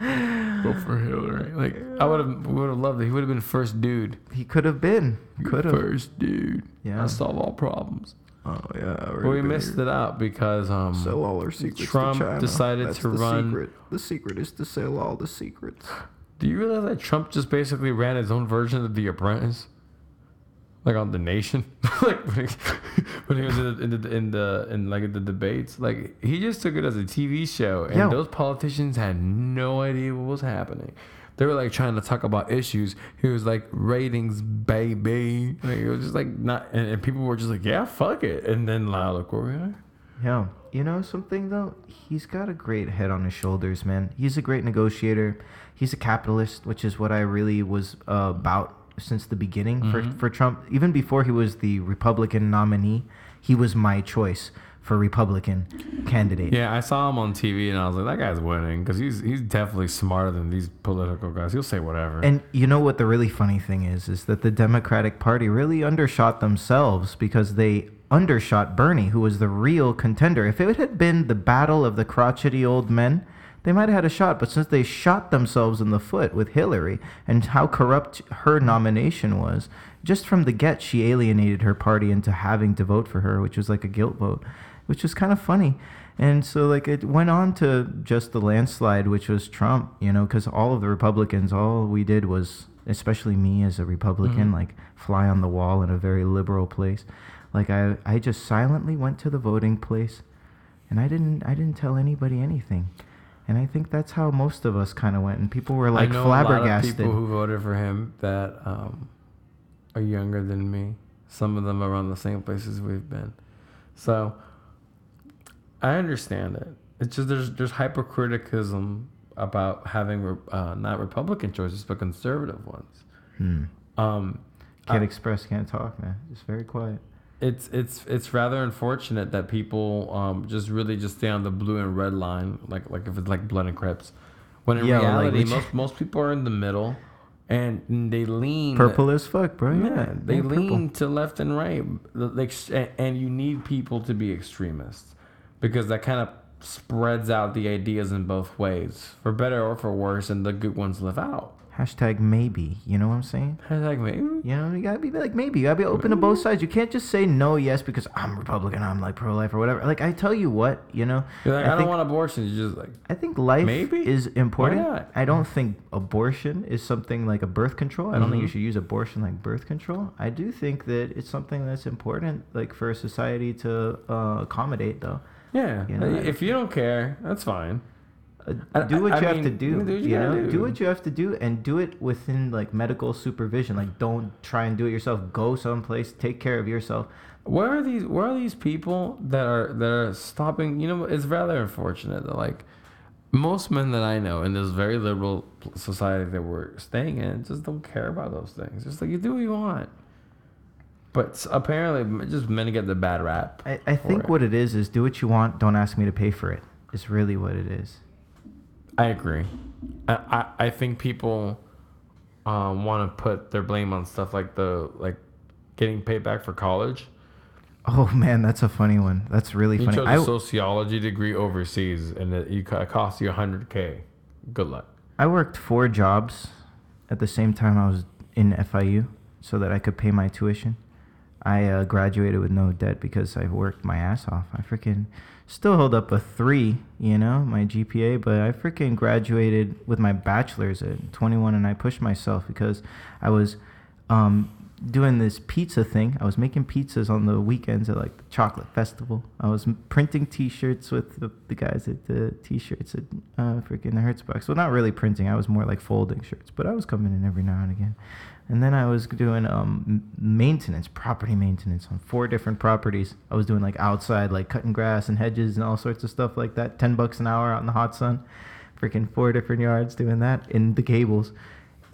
[SPEAKER 1] vote for Hillary. Like I would have, would have loved it. He would have been first dude.
[SPEAKER 2] He could have been. Could have.
[SPEAKER 1] First dude.
[SPEAKER 2] Yeah.
[SPEAKER 1] I solve all problems.
[SPEAKER 2] Oh yeah.
[SPEAKER 1] We missed it out because um.
[SPEAKER 2] Sell all our secrets
[SPEAKER 1] Trump
[SPEAKER 2] to China.
[SPEAKER 1] decided
[SPEAKER 2] That's
[SPEAKER 1] to
[SPEAKER 2] the
[SPEAKER 1] run-
[SPEAKER 2] Secret. The secret is to sell all the secrets.
[SPEAKER 1] Do you realize that Trump just basically ran his own version of The Apprentice? Like on the Nation, like when he, when he was in the, in the in the in like the debates, like he just took it as a TV show, and those politicians had no idea what was happening. They were like trying to talk about issues. He was like ratings, baby. Like it was just like not, and, and people were just like, yeah, fuck it. And then Lyle Correa,
[SPEAKER 2] Yeah. You know something though? He's got a great head on his shoulders, man. He's a great negotiator. He's a capitalist, which is what I really was uh, about since the beginning
[SPEAKER 1] Mm-hmm.
[SPEAKER 2] for for Trump. Even before he was the Republican nominee, he was my choice for Republican candidate.
[SPEAKER 1] Yeah, I saw him on TV and I was like, that guy's winning because he's he's definitely smarter than these political guys. He'll say whatever.
[SPEAKER 2] And you know what the really funny thing is is that the Democratic Party really undershot themselves because they undershot Bernie, who was the real contender. If it had been the battle of the crotchety old men, they might have had a shot. But since they shot themselves in the foot with Hillary and how corrupt her nomination was, just from the get, she alienated her party into having to vote for her, which was like a guilt vote, which was kind of funny. And so, like, it went on to just the landslide, which was Trump, you know, because all of the Republicans, all we did was, especially me as a Republican, like, fly on the wall in a very liberal place. Like, I, I just silently went to the voting place and I didn't, I didn't tell anybody anything. And I think that's how most of us kind of went. And people were like
[SPEAKER 1] I know
[SPEAKER 2] flabbergasted.
[SPEAKER 1] a lot of people who voted for him that um, are younger than me. Some of them are around the same places we've been. So I understand it. It's just there's there's hypercriticism about having uh, not Republican choices but conservative ones.
[SPEAKER 2] Hmm.
[SPEAKER 1] Um,
[SPEAKER 2] Can't
[SPEAKER 1] I-
[SPEAKER 2] express, can't talk, man. Just very quiet.
[SPEAKER 1] it's it's it's rather unfortunate that people um, just really just stay on the blue and red line, like like if it's like blood and Crips, when in
[SPEAKER 2] Yeah, or like
[SPEAKER 1] reality most most people are in the middle, and they lean
[SPEAKER 2] Purple as fuck, bro. Yeah,
[SPEAKER 1] Yeah, they lean
[SPEAKER 2] purple.
[SPEAKER 1] to left and right, like, and you need people to be extremists because that kind of spreads out the ideas in both ways, for better or for worse, and the good ones live out.
[SPEAKER 2] Hashtag maybe. You know what I'm saying?
[SPEAKER 1] Hashtag maybe.
[SPEAKER 2] You know, you gotta be like maybe. You gotta be open to both sides. You can't just say no, yes, because I'm Republican, I'm like pro life or whatever. Like I tell you what, you know.
[SPEAKER 1] You're like, I, don't
[SPEAKER 2] think,
[SPEAKER 1] want abortion. You just like,
[SPEAKER 2] I think life
[SPEAKER 1] Maybe?
[SPEAKER 2] is important.
[SPEAKER 1] not?
[SPEAKER 2] I don't think abortion is something like a birth control. I don't think you
[SPEAKER 1] Mhm.
[SPEAKER 2] should use abortion like birth control. I do think that it's something that's important, like for a society to uh, accommodate, though.
[SPEAKER 1] Yeah.
[SPEAKER 2] You know,
[SPEAKER 1] if you don't care, that's fine.
[SPEAKER 2] Uh, do what
[SPEAKER 1] I-
[SPEAKER 2] you
[SPEAKER 1] I
[SPEAKER 2] have to do.
[SPEAKER 1] do what you
[SPEAKER 2] know,
[SPEAKER 1] do.
[SPEAKER 2] what you have to do, and do it within like medical supervision. Like, don't try and do it yourself. Go someplace, take care of yourself.
[SPEAKER 1] Where are these? Where are these people that are that are stopping? You know, it's rather unfortunate that like most men that I know in this very liberal society that we're staying in just don't care about those things. Just like you do what you want. But apparently, just men get the bad rap.
[SPEAKER 2] I, I think
[SPEAKER 1] it.
[SPEAKER 2] what it is is do what you want. Don't ask me to pay for it. Is really what it is.
[SPEAKER 1] I agree. I, I, I think people um, want to put their blame on stuff like the like getting paid back for college.
[SPEAKER 2] Oh man, that's a funny one. That's really
[SPEAKER 1] You
[SPEAKER 2] funny.
[SPEAKER 1] You
[SPEAKER 2] chose
[SPEAKER 1] a sociology degree overseas, and it, you, it cost you hundred k. Good luck.
[SPEAKER 2] I worked four jobs at the same time I was in FIU so that I could pay my tuition. I uh, graduated with no debt because I worked my ass off. I freaking still hold up a three, you know, my GPA, but I freaking graduated with my bachelor's at 21 and I pushed myself because I was um, doing this pizza thing. I was making pizzas on the weekends at like the chocolate festival. I was printing T-shirts with the, the guys at the T-shirts at uh, freaking the Hertzbox. Well, not really printing. I was more like folding shirts, but I was coming in every now and again. And then I was doing um, maintenance, property maintenance on four different properties. I was doing like outside, like cutting grass and hedges and all sorts of stuff like that. Ten bucks an hour out in the hot sun, freaking four different yards doing that in the cables,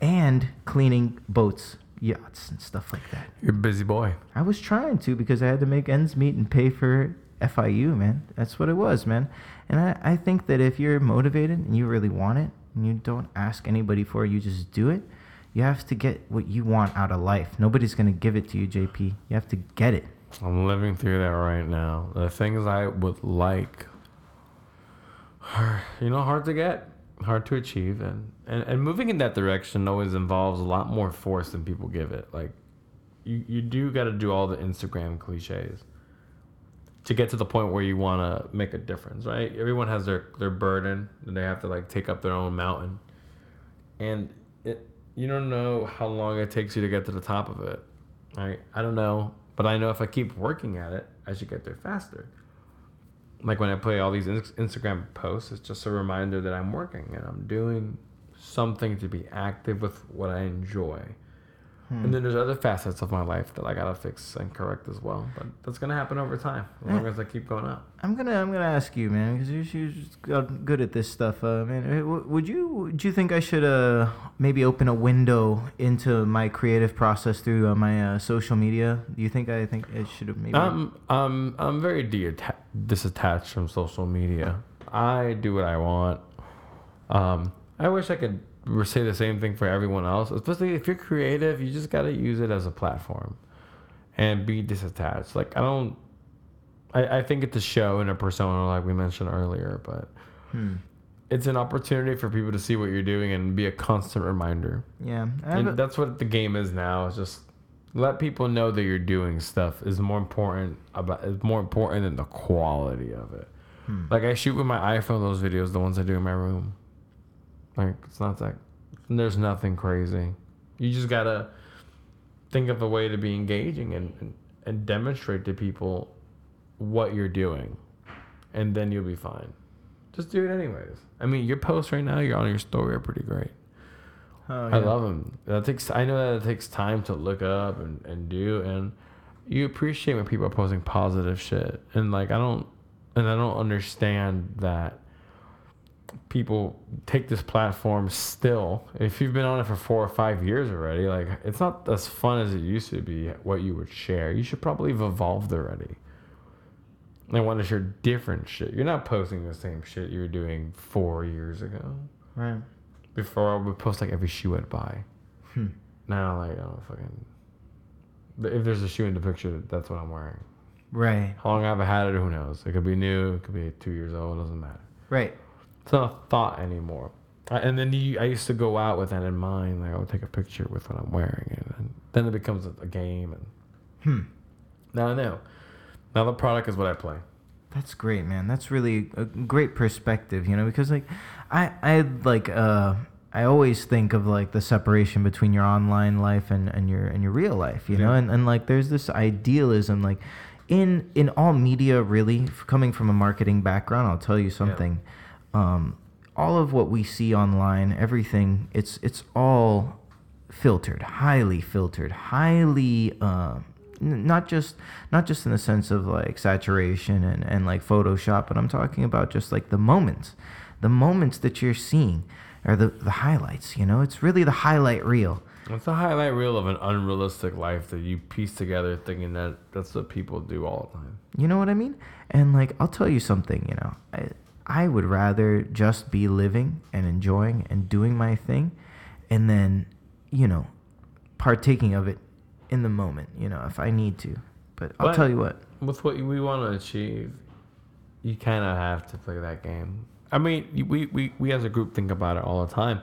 [SPEAKER 2] and cleaning boats, yachts, and stuff like that.
[SPEAKER 1] You're a busy boy.
[SPEAKER 2] I was trying to because I had to make ends meet and pay for FIU, man. That's what it was, man. And I, I think that if you're motivated and you really want it and you don't ask anybody for it, you just do it, you have to get what you want out of life. Nobody's to give it to you, JP. You have to get it.
[SPEAKER 1] I'm living through that right now. The things I would like, are, you know, hard to get, hard to achieve, and, and and moving in that direction always involves a lot more force than people give it. Like, you you do got to do all the Instagram cliches to get to the point where you want to make a difference, right? Everyone has their their burden, and they have to like take up their own mountain, and you don't know how long it takes you to get to the top of it. Right? I don't know, but I know if I keep working at it, I should get there faster. Like when I play all these Instagram posts, it's just a reminder that I'm working and I'm doing something to be active with what I enjoy. And then there's other facets of my life that I gotta fix and correct as well. But that's gonna happen over time, as long as I keep going up.
[SPEAKER 2] I'm gonna I'm gonna ask you, man, because you're, you're just good at this stuff, uh, man. uh, Would you would you think I should uh maybe open a window into my creative process through uh, my uh, social media? Do you think I think it should have maybe?
[SPEAKER 1] I'm I'm I'm very de- disattached from social media. I do what I want. Um, I wish I could say the same thing for everyone else. Especially if you're creative, you just gotta use it as a platform, and be disattached. Like I don't. I, I think it's a show and a persona, like we mentioned earlier, but
[SPEAKER 2] Hmm.
[SPEAKER 1] it's an opportunity for people to see what you're doing and be a constant reminder.
[SPEAKER 2] Yeah, have a-
[SPEAKER 1] And that's what the game is now. Is just let people know that you're doing stuff is more important about is more important than the quality of it.
[SPEAKER 2] Hmm.
[SPEAKER 1] Like I shoot with my iPhone those videos, the ones I do in my room. Like it's not that there's nothing crazy. You just gotta think of a way to be engaging and, and, and demonstrate to people what you're doing. And then you'll be fine. Just do it anyways. I mean your posts right now, you're on your story are pretty great.
[SPEAKER 2] Oh,
[SPEAKER 1] I love them. That takes. I know that it takes time to look up and, and do, and you appreciate when people are posting positive shit. And like I don't, and I don't understand that people take this platform still. If you've been on it for four or five years already, like it's not as fun as it used to be. What you would share, you should probably have evolved already. And want to share different shit. You're not posting the same shit you were doing four years ago.
[SPEAKER 2] Right.
[SPEAKER 1] Before I would post like every shoe I'd buy.
[SPEAKER 2] Hmm.
[SPEAKER 1] Now like I don't fucking. If there's a shoe in the picture, that's what I'm wearing.
[SPEAKER 2] Right.
[SPEAKER 1] How long I have I had it? Who knows? It could be new. It could be two years old. It doesn't matter.
[SPEAKER 2] Right.
[SPEAKER 1] It's not a thought anymore. I- And then you, I used to go out with that in mind. Like I would take a picture with what I'm wearing, and, and then it becomes a, a game. And
[SPEAKER 2] Hmm.
[SPEAKER 1] now I know. Now the product is what I play.
[SPEAKER 2] That's great, man. That's really a great perspective, you know, because like I I like uh I always think of like the separation between your online life and, and your and your real life, you know, and, and like there's this idealism like in in all media really coming from a marketing background, I'll tell you something. Um all of what we see online, everything, it's it's all filtered, highly filtered, highly uh, n- not just not just in the sense of like saturation and, and like Photoshop, but I'm talking about just like the moments, the moments that you're seeing are the the highlights. You know, it's really the highlight reel.
[SPEAKER 1] It's a highlight reel of an unrealistic life that you piece together, thinking that that's what people do all the time.
[SPEAKER 2] You know what I mean? And like I'll tell you something, you know, I I would rather just be living and enjoying and doing my thing and then, you know, partaking of it in the moment, you know, if I need to. But I'll
[SPEAKER 1] But-
[SPEAKER 2] tell you what.
[SPEAKER 1] With what we want to achieve, you kind of have to play that game. I mean, we, we, we as a group think about it all the time.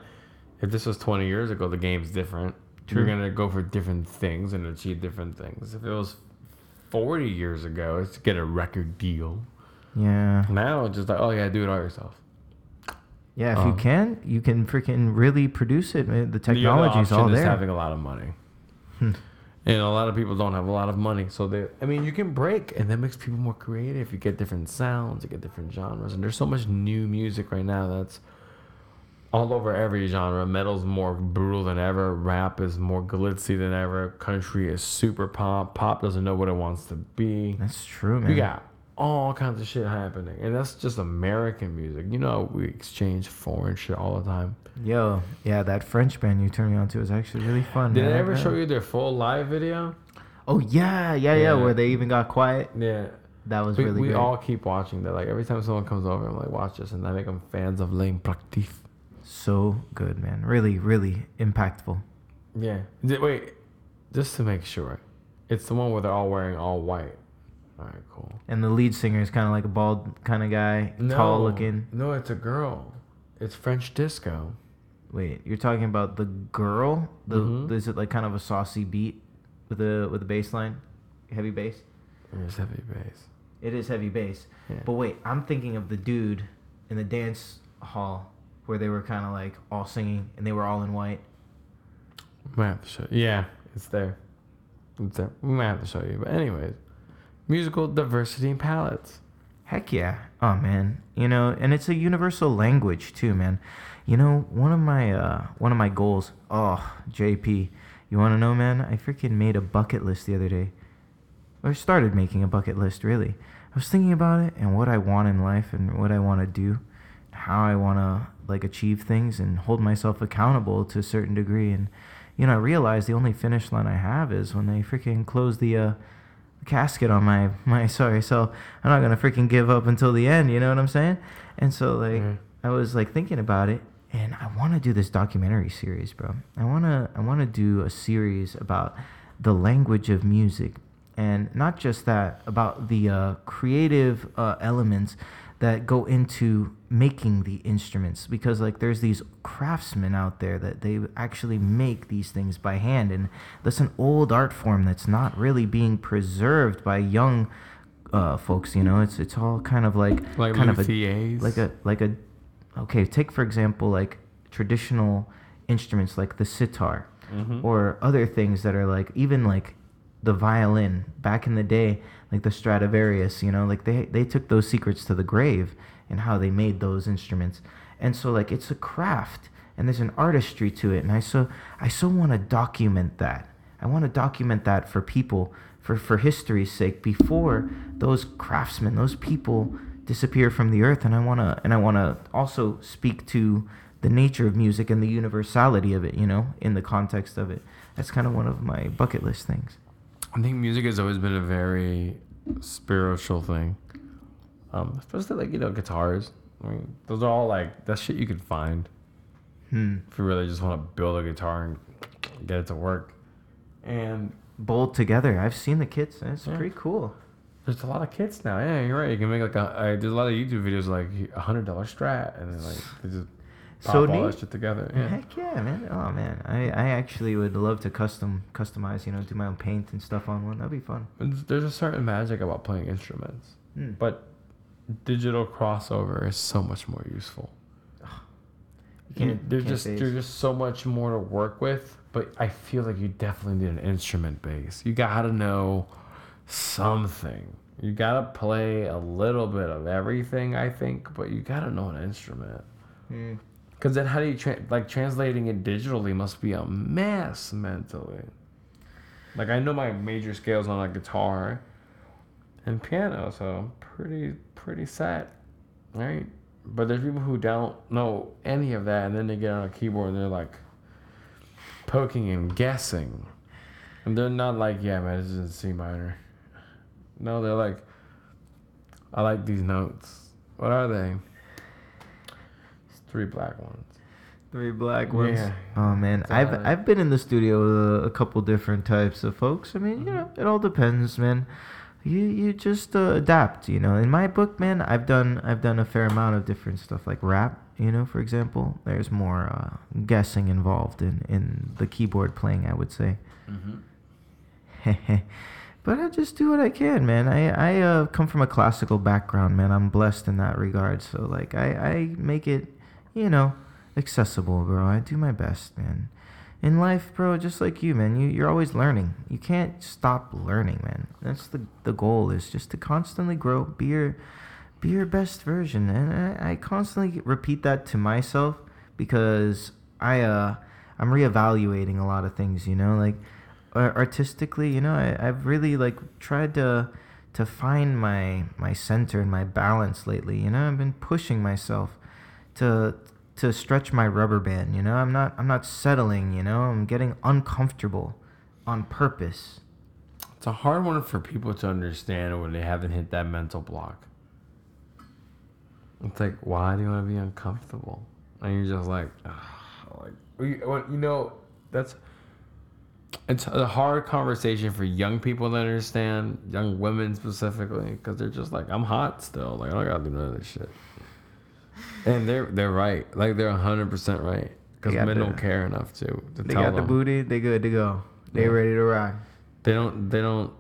[SPEAKER 1] If this was 20 years ago, the game's different. You're
[SPEAKER 2] True.
[SPEAKER 1] going to go for different things and achieve different things. If it was 40 years ago, it's to get a record deal.
[SPEAKER 2] Yeah.
[SPEAKER 1] Now, it's just like, oh, yeah, do it all yourself.
[SPEAKER 2] Yeah, if you
[SPEAKER 1] Um,
[SPEAKER 2] can, you can freaking really produce it. man. The technology's all
[SPEAKER 1] option is
[SPEAKER 2] there.
[SPEAKER 1] having a lot of money.
[SPEAKER 2] Hmm.
[SPEAKER 1] And a lot of people don't have a lot of money, so they. I mean, you can break, and that makes people more creative. You get different sounds, you get different genres, and there's so much new music right now that's all over every genre. Metal's more brutal than ever. Rap is more glitzy than ever. Country is super pop. Pop doesn't know what it wants to be.
[SPEAKER 2] That's true, man.
[SPEAKER 1] We got all kinds of shit happening, and that's just American music. You know, we exchange foreign shit all the time.
[SPEAKER 2] Yo, yeah, that French band you turned me on to was actually really fun.
[SPEAKER 1] Did
[SPEAKER 2] man.
[SPEAKER 1] I ever show you their full live video?
[SPEAKER 2] Oh yeah, yeah, yeah,
[SPEAKER 1] Yeah.
[SPEAKER 2] where they even got quiet.
[SPEAKER 1] Yeah.
[SPEAKER 2] That was
[SPEAKER 1] We,
[SPEAKER 2] really
[SPEAKER 1] we
[SPEAKER 2] great.
[SPEAKER 1] all keep watching that. Like every time someone comes over, I'm like, watch this, and I make them fans of L'Impératrice.
[SPEAKER 2] so good, man. Really, really impactful.
[SPEAKER 1] Yeah. Wait, just to make sure, it's the one where they're all wearing all white. All right, cool.
[SPEAKER 2] And the lead singer is kind of like a bald kind of guy, tall looking.
[SPEAKER 1] No, it's a girl. It's French disco.
[SPEAKER 2] Wait, you're talking about the girl? The
[SPEAKER 1] Mhm.
[SPEAKER 2] is it like kind of a saucy beat with a with a bass line, heavy bass?
[SPEAKER 1] There's heavy bass.
[SPEAKER 2] It is heavy bass.
[SPEAKER 1] Yeah.
[SPEAKER 2] But wait, I'm thinking of the dude in the dance hall where they were kind of like all singing and they were all in white.
[SPEAKER 1] might have to show. Yeah, it's there. It's there. We might have to show you. But anyways, musical diversity and palettes.
[SPEAKER 2] Heck yeah. Oh man. You know, and it's a universal language too, man. You know, one of my uh one of my goals. Oh, JP, you want to know, man? I freaking made a bucket list the other day. Or started making a bucket list, really. I was thinking about it and what I want in life and what I want to do, how I want to like achieve things and hold myself accountable to a certain degree and you know, I realized the only finish line I have is when they freaking close the uh casket on my my sorry so i'm not gonna freaking give up until the end you know what i'm saying and so like
[SPEAKER 1] Mhm.
[SPEAKER 2] i was like thinking about it and i want to do this documentary series bro i want to i want to do a series about the language of music and not just that about the uh, creative uh, elements that go into making the instruments because like there's these craftsmen out there that they actually make these things by hand and that's an old art form that's not really being preserved by young uh, folks you know it's it's all kind of like
[SPEAKER 1] Like
[SPEAKER 2] kind of a
[SPEAKER 1] luthiers.
[SPEAKER 2] like a like a okay take for example like traditional instruments like the sitar
[SPEAKER 1] Mhm.
[SPEAKER 2] or other things that are like even like the violin. Back in the day like the stradivarius you know like they they took those secrets to the grave and how they made those instruments. And so like it's a craft and there's an artistry to it. And i so i so want to document that. I want to document that for people for for history's sake before those craftsmen those people disappear from the earth. And i want to and i want to also speak to the nature of music and the universality of it you know in the context of it. That's kind of one of my bucket list things
[SPEAKER 1] I think music has always been a very spiritual thing. Um, especially like you know guitars. I mean, those are all like that shit you could find
[SPEAKER 2] hmm
[SPEAKER 1] if you really just want to build a guitar and get it to work. And
[SPEAKER 2] bold together i've seen the kits and it's
[SPEAKER 1] Yeah.
[SPEAKER 2] pretty cool
[SPEAKER 1] There's a lot of kits now. Yeah, you're right. You can make like a. I, there's a lot of YouTube videos like a hundred dollar strat, and then like they just pop
[SPEAKER 2] So
[SPEAKER 1] all that shit together. Yeah.
[SPEAKER 2] Heck yeah, man! Oh man, I, I actually would love to custom customize, you know, do my own paint and stuff on one. That'd be fun.
[SPEAKER 1] There's- a certain magic about playing instruments,
[SPEAKER 2] Hmm.
[SPEAKER 1] but digital crossover is so much more useful.
[SPEAKER 2] You can't-
[SPEAKER 1] there's just
[SPEAKER 2] face-
[SPEAKER 1] there's just so much more to work with. But I feel like you definitely need an instrument base. You gotta know something. You gotta play a little bit of everything. I think, but you gotta know an instrument.
[SPEAKER 2] Hmm.
[SPEAKER 1] Cause then how do you tra- like translating it digitally must be a mess mentally. Like I know my major scales on a guitar and piano, so I'm pretty pretty set, right? But there's people who don't know any of that, and then they get on a keyboard and they're like poking and guessing, and they're not like, yeah, man, this is in C minor. No, they're like, I like these notes. What are they? It's three black ones.
[SPEAKER 2] Three black ones.
[SPEAKER 1] Yeah.
[SPEAKER 2] Oh man,
[SPEAKER 1] It's
[SPEAKER 2] I've
[SPEAKER 1] alright.
[SPEAKER 2] I've been in the studio with a, a couple different types of folks. I mean, you know, it all depends, man. You you just uh, adapt, you know. In my book, man, I've done I've done a fair amount of different stuff like rap, you know, for example. There's more uh, guessing involved in in the keyboard playing, I would say. but I just do what I can, man. I I uh, come from a classical background, man. I'm blessed in that regard. So like I I make it, you know, accessible, bro. I do my best, man. In life, bro, just like you, man, you you're always learning. You can't stop learning, man. That's the the goal is just to constantly grow, be your be your best version, and I, I constantly repeat that to myself because I uh I'm reevaluating a lot of things, you know, like artistically, you know, I, I've really like tried to to find my my center and my balance lately. You know, I've been pushing myself to to stretch my rubber band. You know, I'm not I'm not settling. You know, I'm getting uncomfortable on purpose.
[SPEAKER 1] It's a hard one for people to understand when they haven't hit that mental block. It's like, why do you want to be uncomfortable? And you're just like, like you you know, that's it's a hard conversation for young people to understand, young women specifically, because they're just like, I'm hot still, like I don't gotta do none of this shit. And they're they're right, like they're hundred percent right, because men
[SPEAKER 2] the-
[SPEAKER 1] don't care enough to to
[SPEAKER 2] They got the
[SPEAKER 1] them.
[SPEAKER 2] booty. They good to go. They
[SPEAKER 1] Yeah.
[SPEAKER 2] ready to rock.
[SPEAKER 1] They don't. They don't.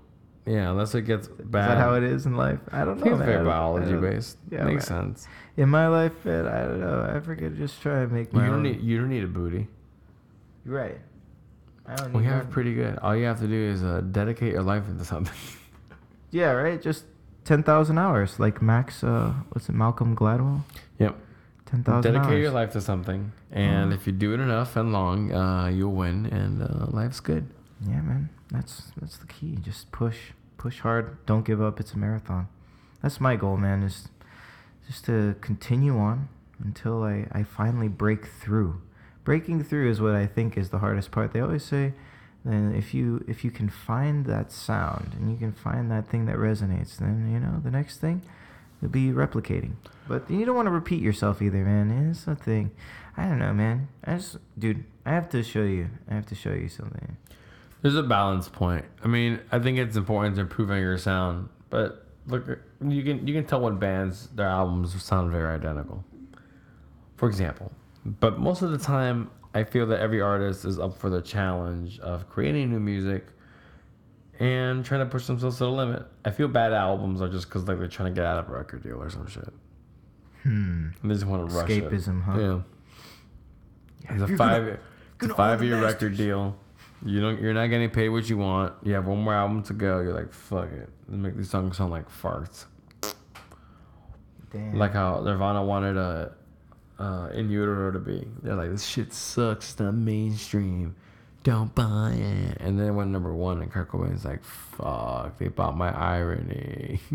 [SPEAKER 1] Yeah, unless it gets bad.
[SPEAKER 2] Is that how it is in life? I don't
[SPEAKER 1] I
[SPEAKER 2] know.
[SPEAKER 1] it's very biology based.
[SPEAKER 2] Yeah,
[SPEAKER 1] makes
[SPEAKER 2] man.
[SPEAKER 1] sense.
[SPEAKER 2] In my life, man, I don't know. I forget. Just try and make
[SPEAKER 1] You don't
[SPEAKER 2] own.
[SPEAKER 1] need. You don't need a booty.
[SPEAKER 2] You're right. I don't
[SPEAKER 1] We have
[SPEAKER 2] one.
[SPEAKER 1] pretty good. All you have to do is uh, dedicate your life into something.
[SPEAKER 2] Yeah, right. Just ten thousand hours, like Max. Uh, what's it? Malcolm Gladwell.
[SPEAKER 1] yep.
[SPEAKER 2] Ten thousand.
[SPEAKER 1] Dedicate your life to something, and
[SPEAKER 2] Mhm.
[SPEAKER 1] if you do it enough and long, uh, you'll win, and uh, life's good.
[SPEAKER 2] Yeah, man. That's that's the key. Just push, push hard. Don't give up. It's a marathon. That's my goal, man. Is just to continue on until I I finally break through. Breaking through is what I think is the hardest part. They always say, then if you if you can find that sound and you can find that thing that resonates, then you know the next thing you'll be replicating. But you don't want to repeat yourself either, man. It's a thing. I don't know, man. I just, dude, I have to show you. I have to show you something.
[SPEAKER 1] There's a balance point. I mean, I think it's important to improve on your sound, but look, you can you can tell what bands their albums sound very identical. For example, but most of the time, I feel that every artist is up for the challenge of creating new music and trying to push themselves to the limit. I feel bad albums are just because like they're trying to get out of a record deal or some shit.
[SPEAKER 2] Hmm.
[SPEAKER 1] And they just want to rush it.
[SPEAKER 2] Escapism, huh?
[SPEAKER 1] Yeah. It's a five.
[SPEAKER 2] gonna-
[SPEAKER 1] it's a
[SPEAKER 2] gonna own
[SPEAKER 1] five
[SPEAKER 2] the
[SPEAKER 1] year record deal. You don't. You're not getting paid what you want. You have one more album to go. You're like, fuck it. Let's make these songs sound like farts.
[SPEAKER 2] Damn.
[SPEAKER 1] Like how Nirvana wanted a, uh, in utero to be. They're like, this shit sucks. It's not mainstream. Don't buy it. And then it went number one, and Kurt Cobain's like, fuck. They bought my irony.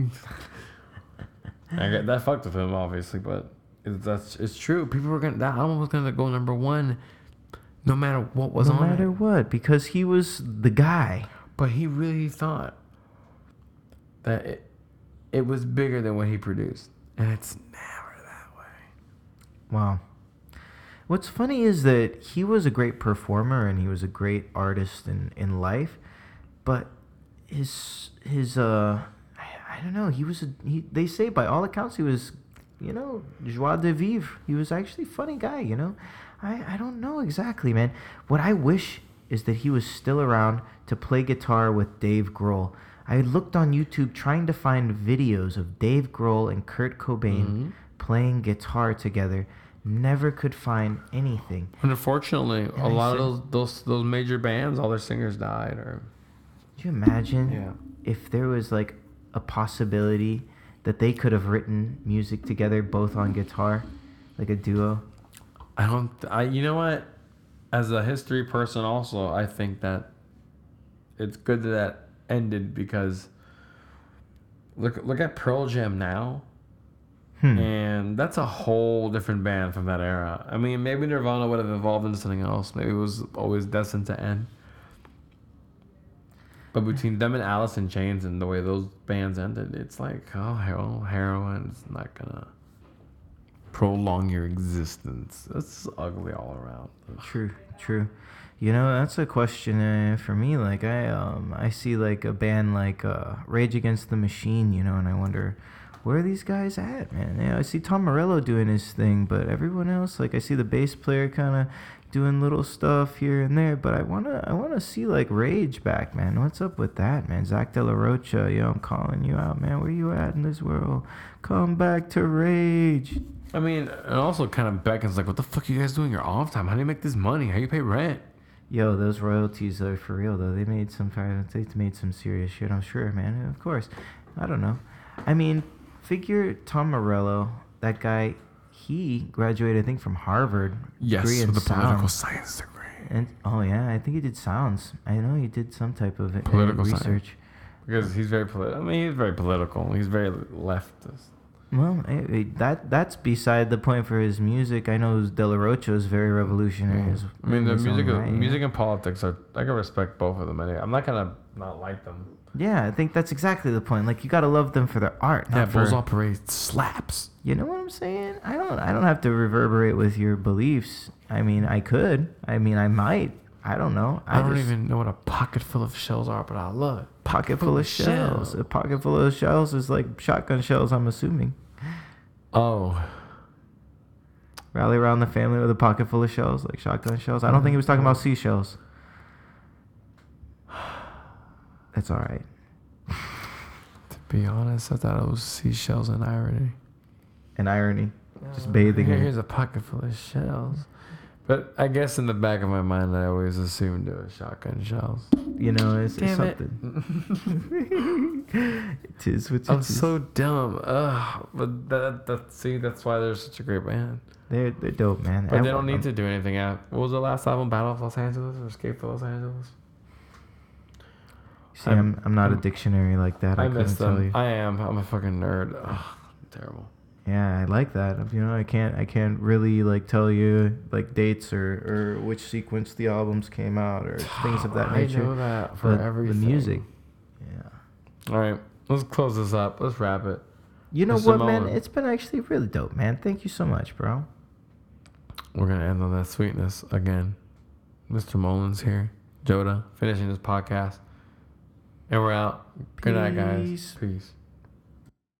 [SPEAKER 1] I get that fucked with him, obviously, but it's, that's it's true. People were gonna that album was gonna go number one, no matter what was
[SPEAKER 2] no
[SPEAKER 1] on
[SPEAKER 2] matter what, because he was the guy.
[SPEAKER 1] But he really thought that it, it was bigger than what he produced, and it's never that way.
[SPEAKER 2] Wow. What's funny is that he was a great performer and he was a great artist in, in life, but his his uh I I don't know. He was a, he. They say by all accounts he was, you know, joie de vivre. He was actually a funny guy. You know, I I don't know exactly, man. What I wish is that he was still around to play guitar with Dave Grohl. I looked on YouTube trying to find videos of Dave Grohl and Kurt Cobain
[SPEAKER 1] Mhm.
[SPEAKER 2] playing guitar together. Never could find anything.
[SPEAKER 1] And unfortunately, a
[SPEAKER 2] I
[SPEAKER 1] lot of those those those major bands, all their singers died. Or
[SPEAKER 2] Could you imagine
[SPEAKER 1] Yeah.
[SPEAKER 2] if there was like a possibility that they could have written music together, both on guitar, like a duo?
[SPEAKER 1] I don't. I you know what? As a history person, also, I think that it's good that that ended because look look at Pearl Jam now,
[SPEAKER 2] Hmm.
[SPEAKER 1] and that's a whole different band from that era. I mean, maybe Nirvana would have evolved into something else. Maybe it was always destined to end. But between them and Alice in Chains and the way those bands ended, it's like, oh, hell, heroin's not gonna prolong your existence. That's ugly all around.
[SPEAKER 2] True, true. You know, that's a question uh, for me. Like I, um, I see like a band like uh, Rage Against the Machine, you know, and I wonder where are these guys at, man. Yeah, I see Tom Morello doing his thing, but everyone else, like I see the bass player kind of doing little stuff here and there. But I wanna, I wanna see like Rage back, man. What's up with that, man? Zach De La Rocha, yo, I'm calling you out, man. Where you at in this world? Come back to Rage.
[SPEAKER 1] I mean, and also kind of beckons like, what the fuck are you guys doing your off time? How do you make this money? How do you pay rent?
[SPEAKER 2] Yo, those royalties are for real though. They made some they made some serious shit. I'm sure, man. Of course. I don't know. I mean, figure Tom Morello, that guy. He graduated, I think, from Harvard.
[SPEAKER 1] Yes,
[SPEAKER 2] degree in
[SPEAKER 1] with a political science degree.
[SPEAKER 2] And oh yeah, I think he did sounds. I know he did some type of uh,
[SPEAKER 1] Political science.
[SPEAKER 2] research.
[SPEAKER 1] Because he's very political. I mean, he's very political. He's very leftist.
[SPEAKER 2] Well, eh, eh, that that's beside the point for his music. I know De La Rocha is very revolutionary. as-
[SPEAKER 1] I mean, the
[SPEAKER 2] in his own
[SPEAKER 1] music,
[SPEAKER 2] right, yeah.
[SPEAKER 1] music and politics are. I can respect both of them. Anyway. I'm not gonna not like them.
[SPEAKER 2] Yeah, I think that's exactly the point. Like you gotta love them for their art,
[SPEAKER 1] Yeah,
[SPEAKER 2] for.
[SPEAKER 1] Bulls on Parade slaps.
[SPEAKER 2] You know what I'm saying? I don't. I don't have to reverberate with your beliefs. I mean, I could. I mean, I might. I don't know.
[SPEAKER 1] I, don't
[SPEAKER 2] just-
[SPEAKER 1] even know what a pocket full of shells are, but I love it.
[SPEAKER 2] Pocket full of shells.
[SPEAKER 1] shells.
[SPEAKER 2] A pocket full of shells is like shotgun shells. I'm assuming.
[SPEAKER 1] Oh,
[SPEAKER 2] Rally around the family with a pocket full of shells, like shotgun shells. I don't think he was talking about seashells. That's all right.
[SPEAKER 1] to be honest, I thought it was seashells and irony.
[SPEAKER 2] An irony. Just oh, bathing
[SPEAKER 1] Here-
[SPEAKER 2] in it.
[SPEAKER 1] Here's a pocket full of shells. But I guess in the back of my mind, I always assumed it was shotgun shells.
[SPEAKER 2] You know, it's, it's
[SPEAKER 1] Damn it.
[SPEAKER 2] something. it is what it
[SPEAKER 1] I'm
[SPEAKER 2] is.
[SPEAKER 1] so dumb. Ugh. But that, that, see, that's why they're such a great band.
[SPEAKER 2] They're they're dope, man.
[SPEAKER 1] But
[SPEAKER 2] I-
[SPEAKER 1] they don't need
[SPEAKER 2] I'm-
[SPEAKER 1] to do anything out. What was the last album? Battle of Los Angeles or Escape to Los Angeles?
[SPEAKER 2] See, I'm, I'm not a
[SPEAKER 1] I'm-
[SPEAKER 2] dictionary like that. I,
[SPEAKER 1] I miss
[SPEAKER 2] couldn't tell
[SPEAKER 1] them.
[SPEAKER 2] you.
[SPEAKER 1] I am. I'm a fucking nerd. Ugh, terrible.
[SPEAKER 2] Yeah, I like that. You know, I can't I can't really like tell you like dates or or which sequence the albums came out or things of that
[SPEAKER 1] I
[SPEAKER 2] nature.
[SPEAKER 1] know that for
[SPEAKER 2] but
[SPEAKER 1] everything.
[SPEAKER 2] the music. Yeah.
[SPEAKER 1] All right, let's close this up. Let's wrap it.
[SPEAKER 2] You know
[SPEAKER 1] Mr.
[SPEAKER 2] what, man? It's been actually really dope, man. Thank you so much, bro.
[SPEAKER 1] We're gonna end on that sweetness again. Mr. Mullins here, Joda, finishing this podcast, and we're out. Good night, guys.
[SPEAKER 2] Peace.
[SPEAKER 1] Peace.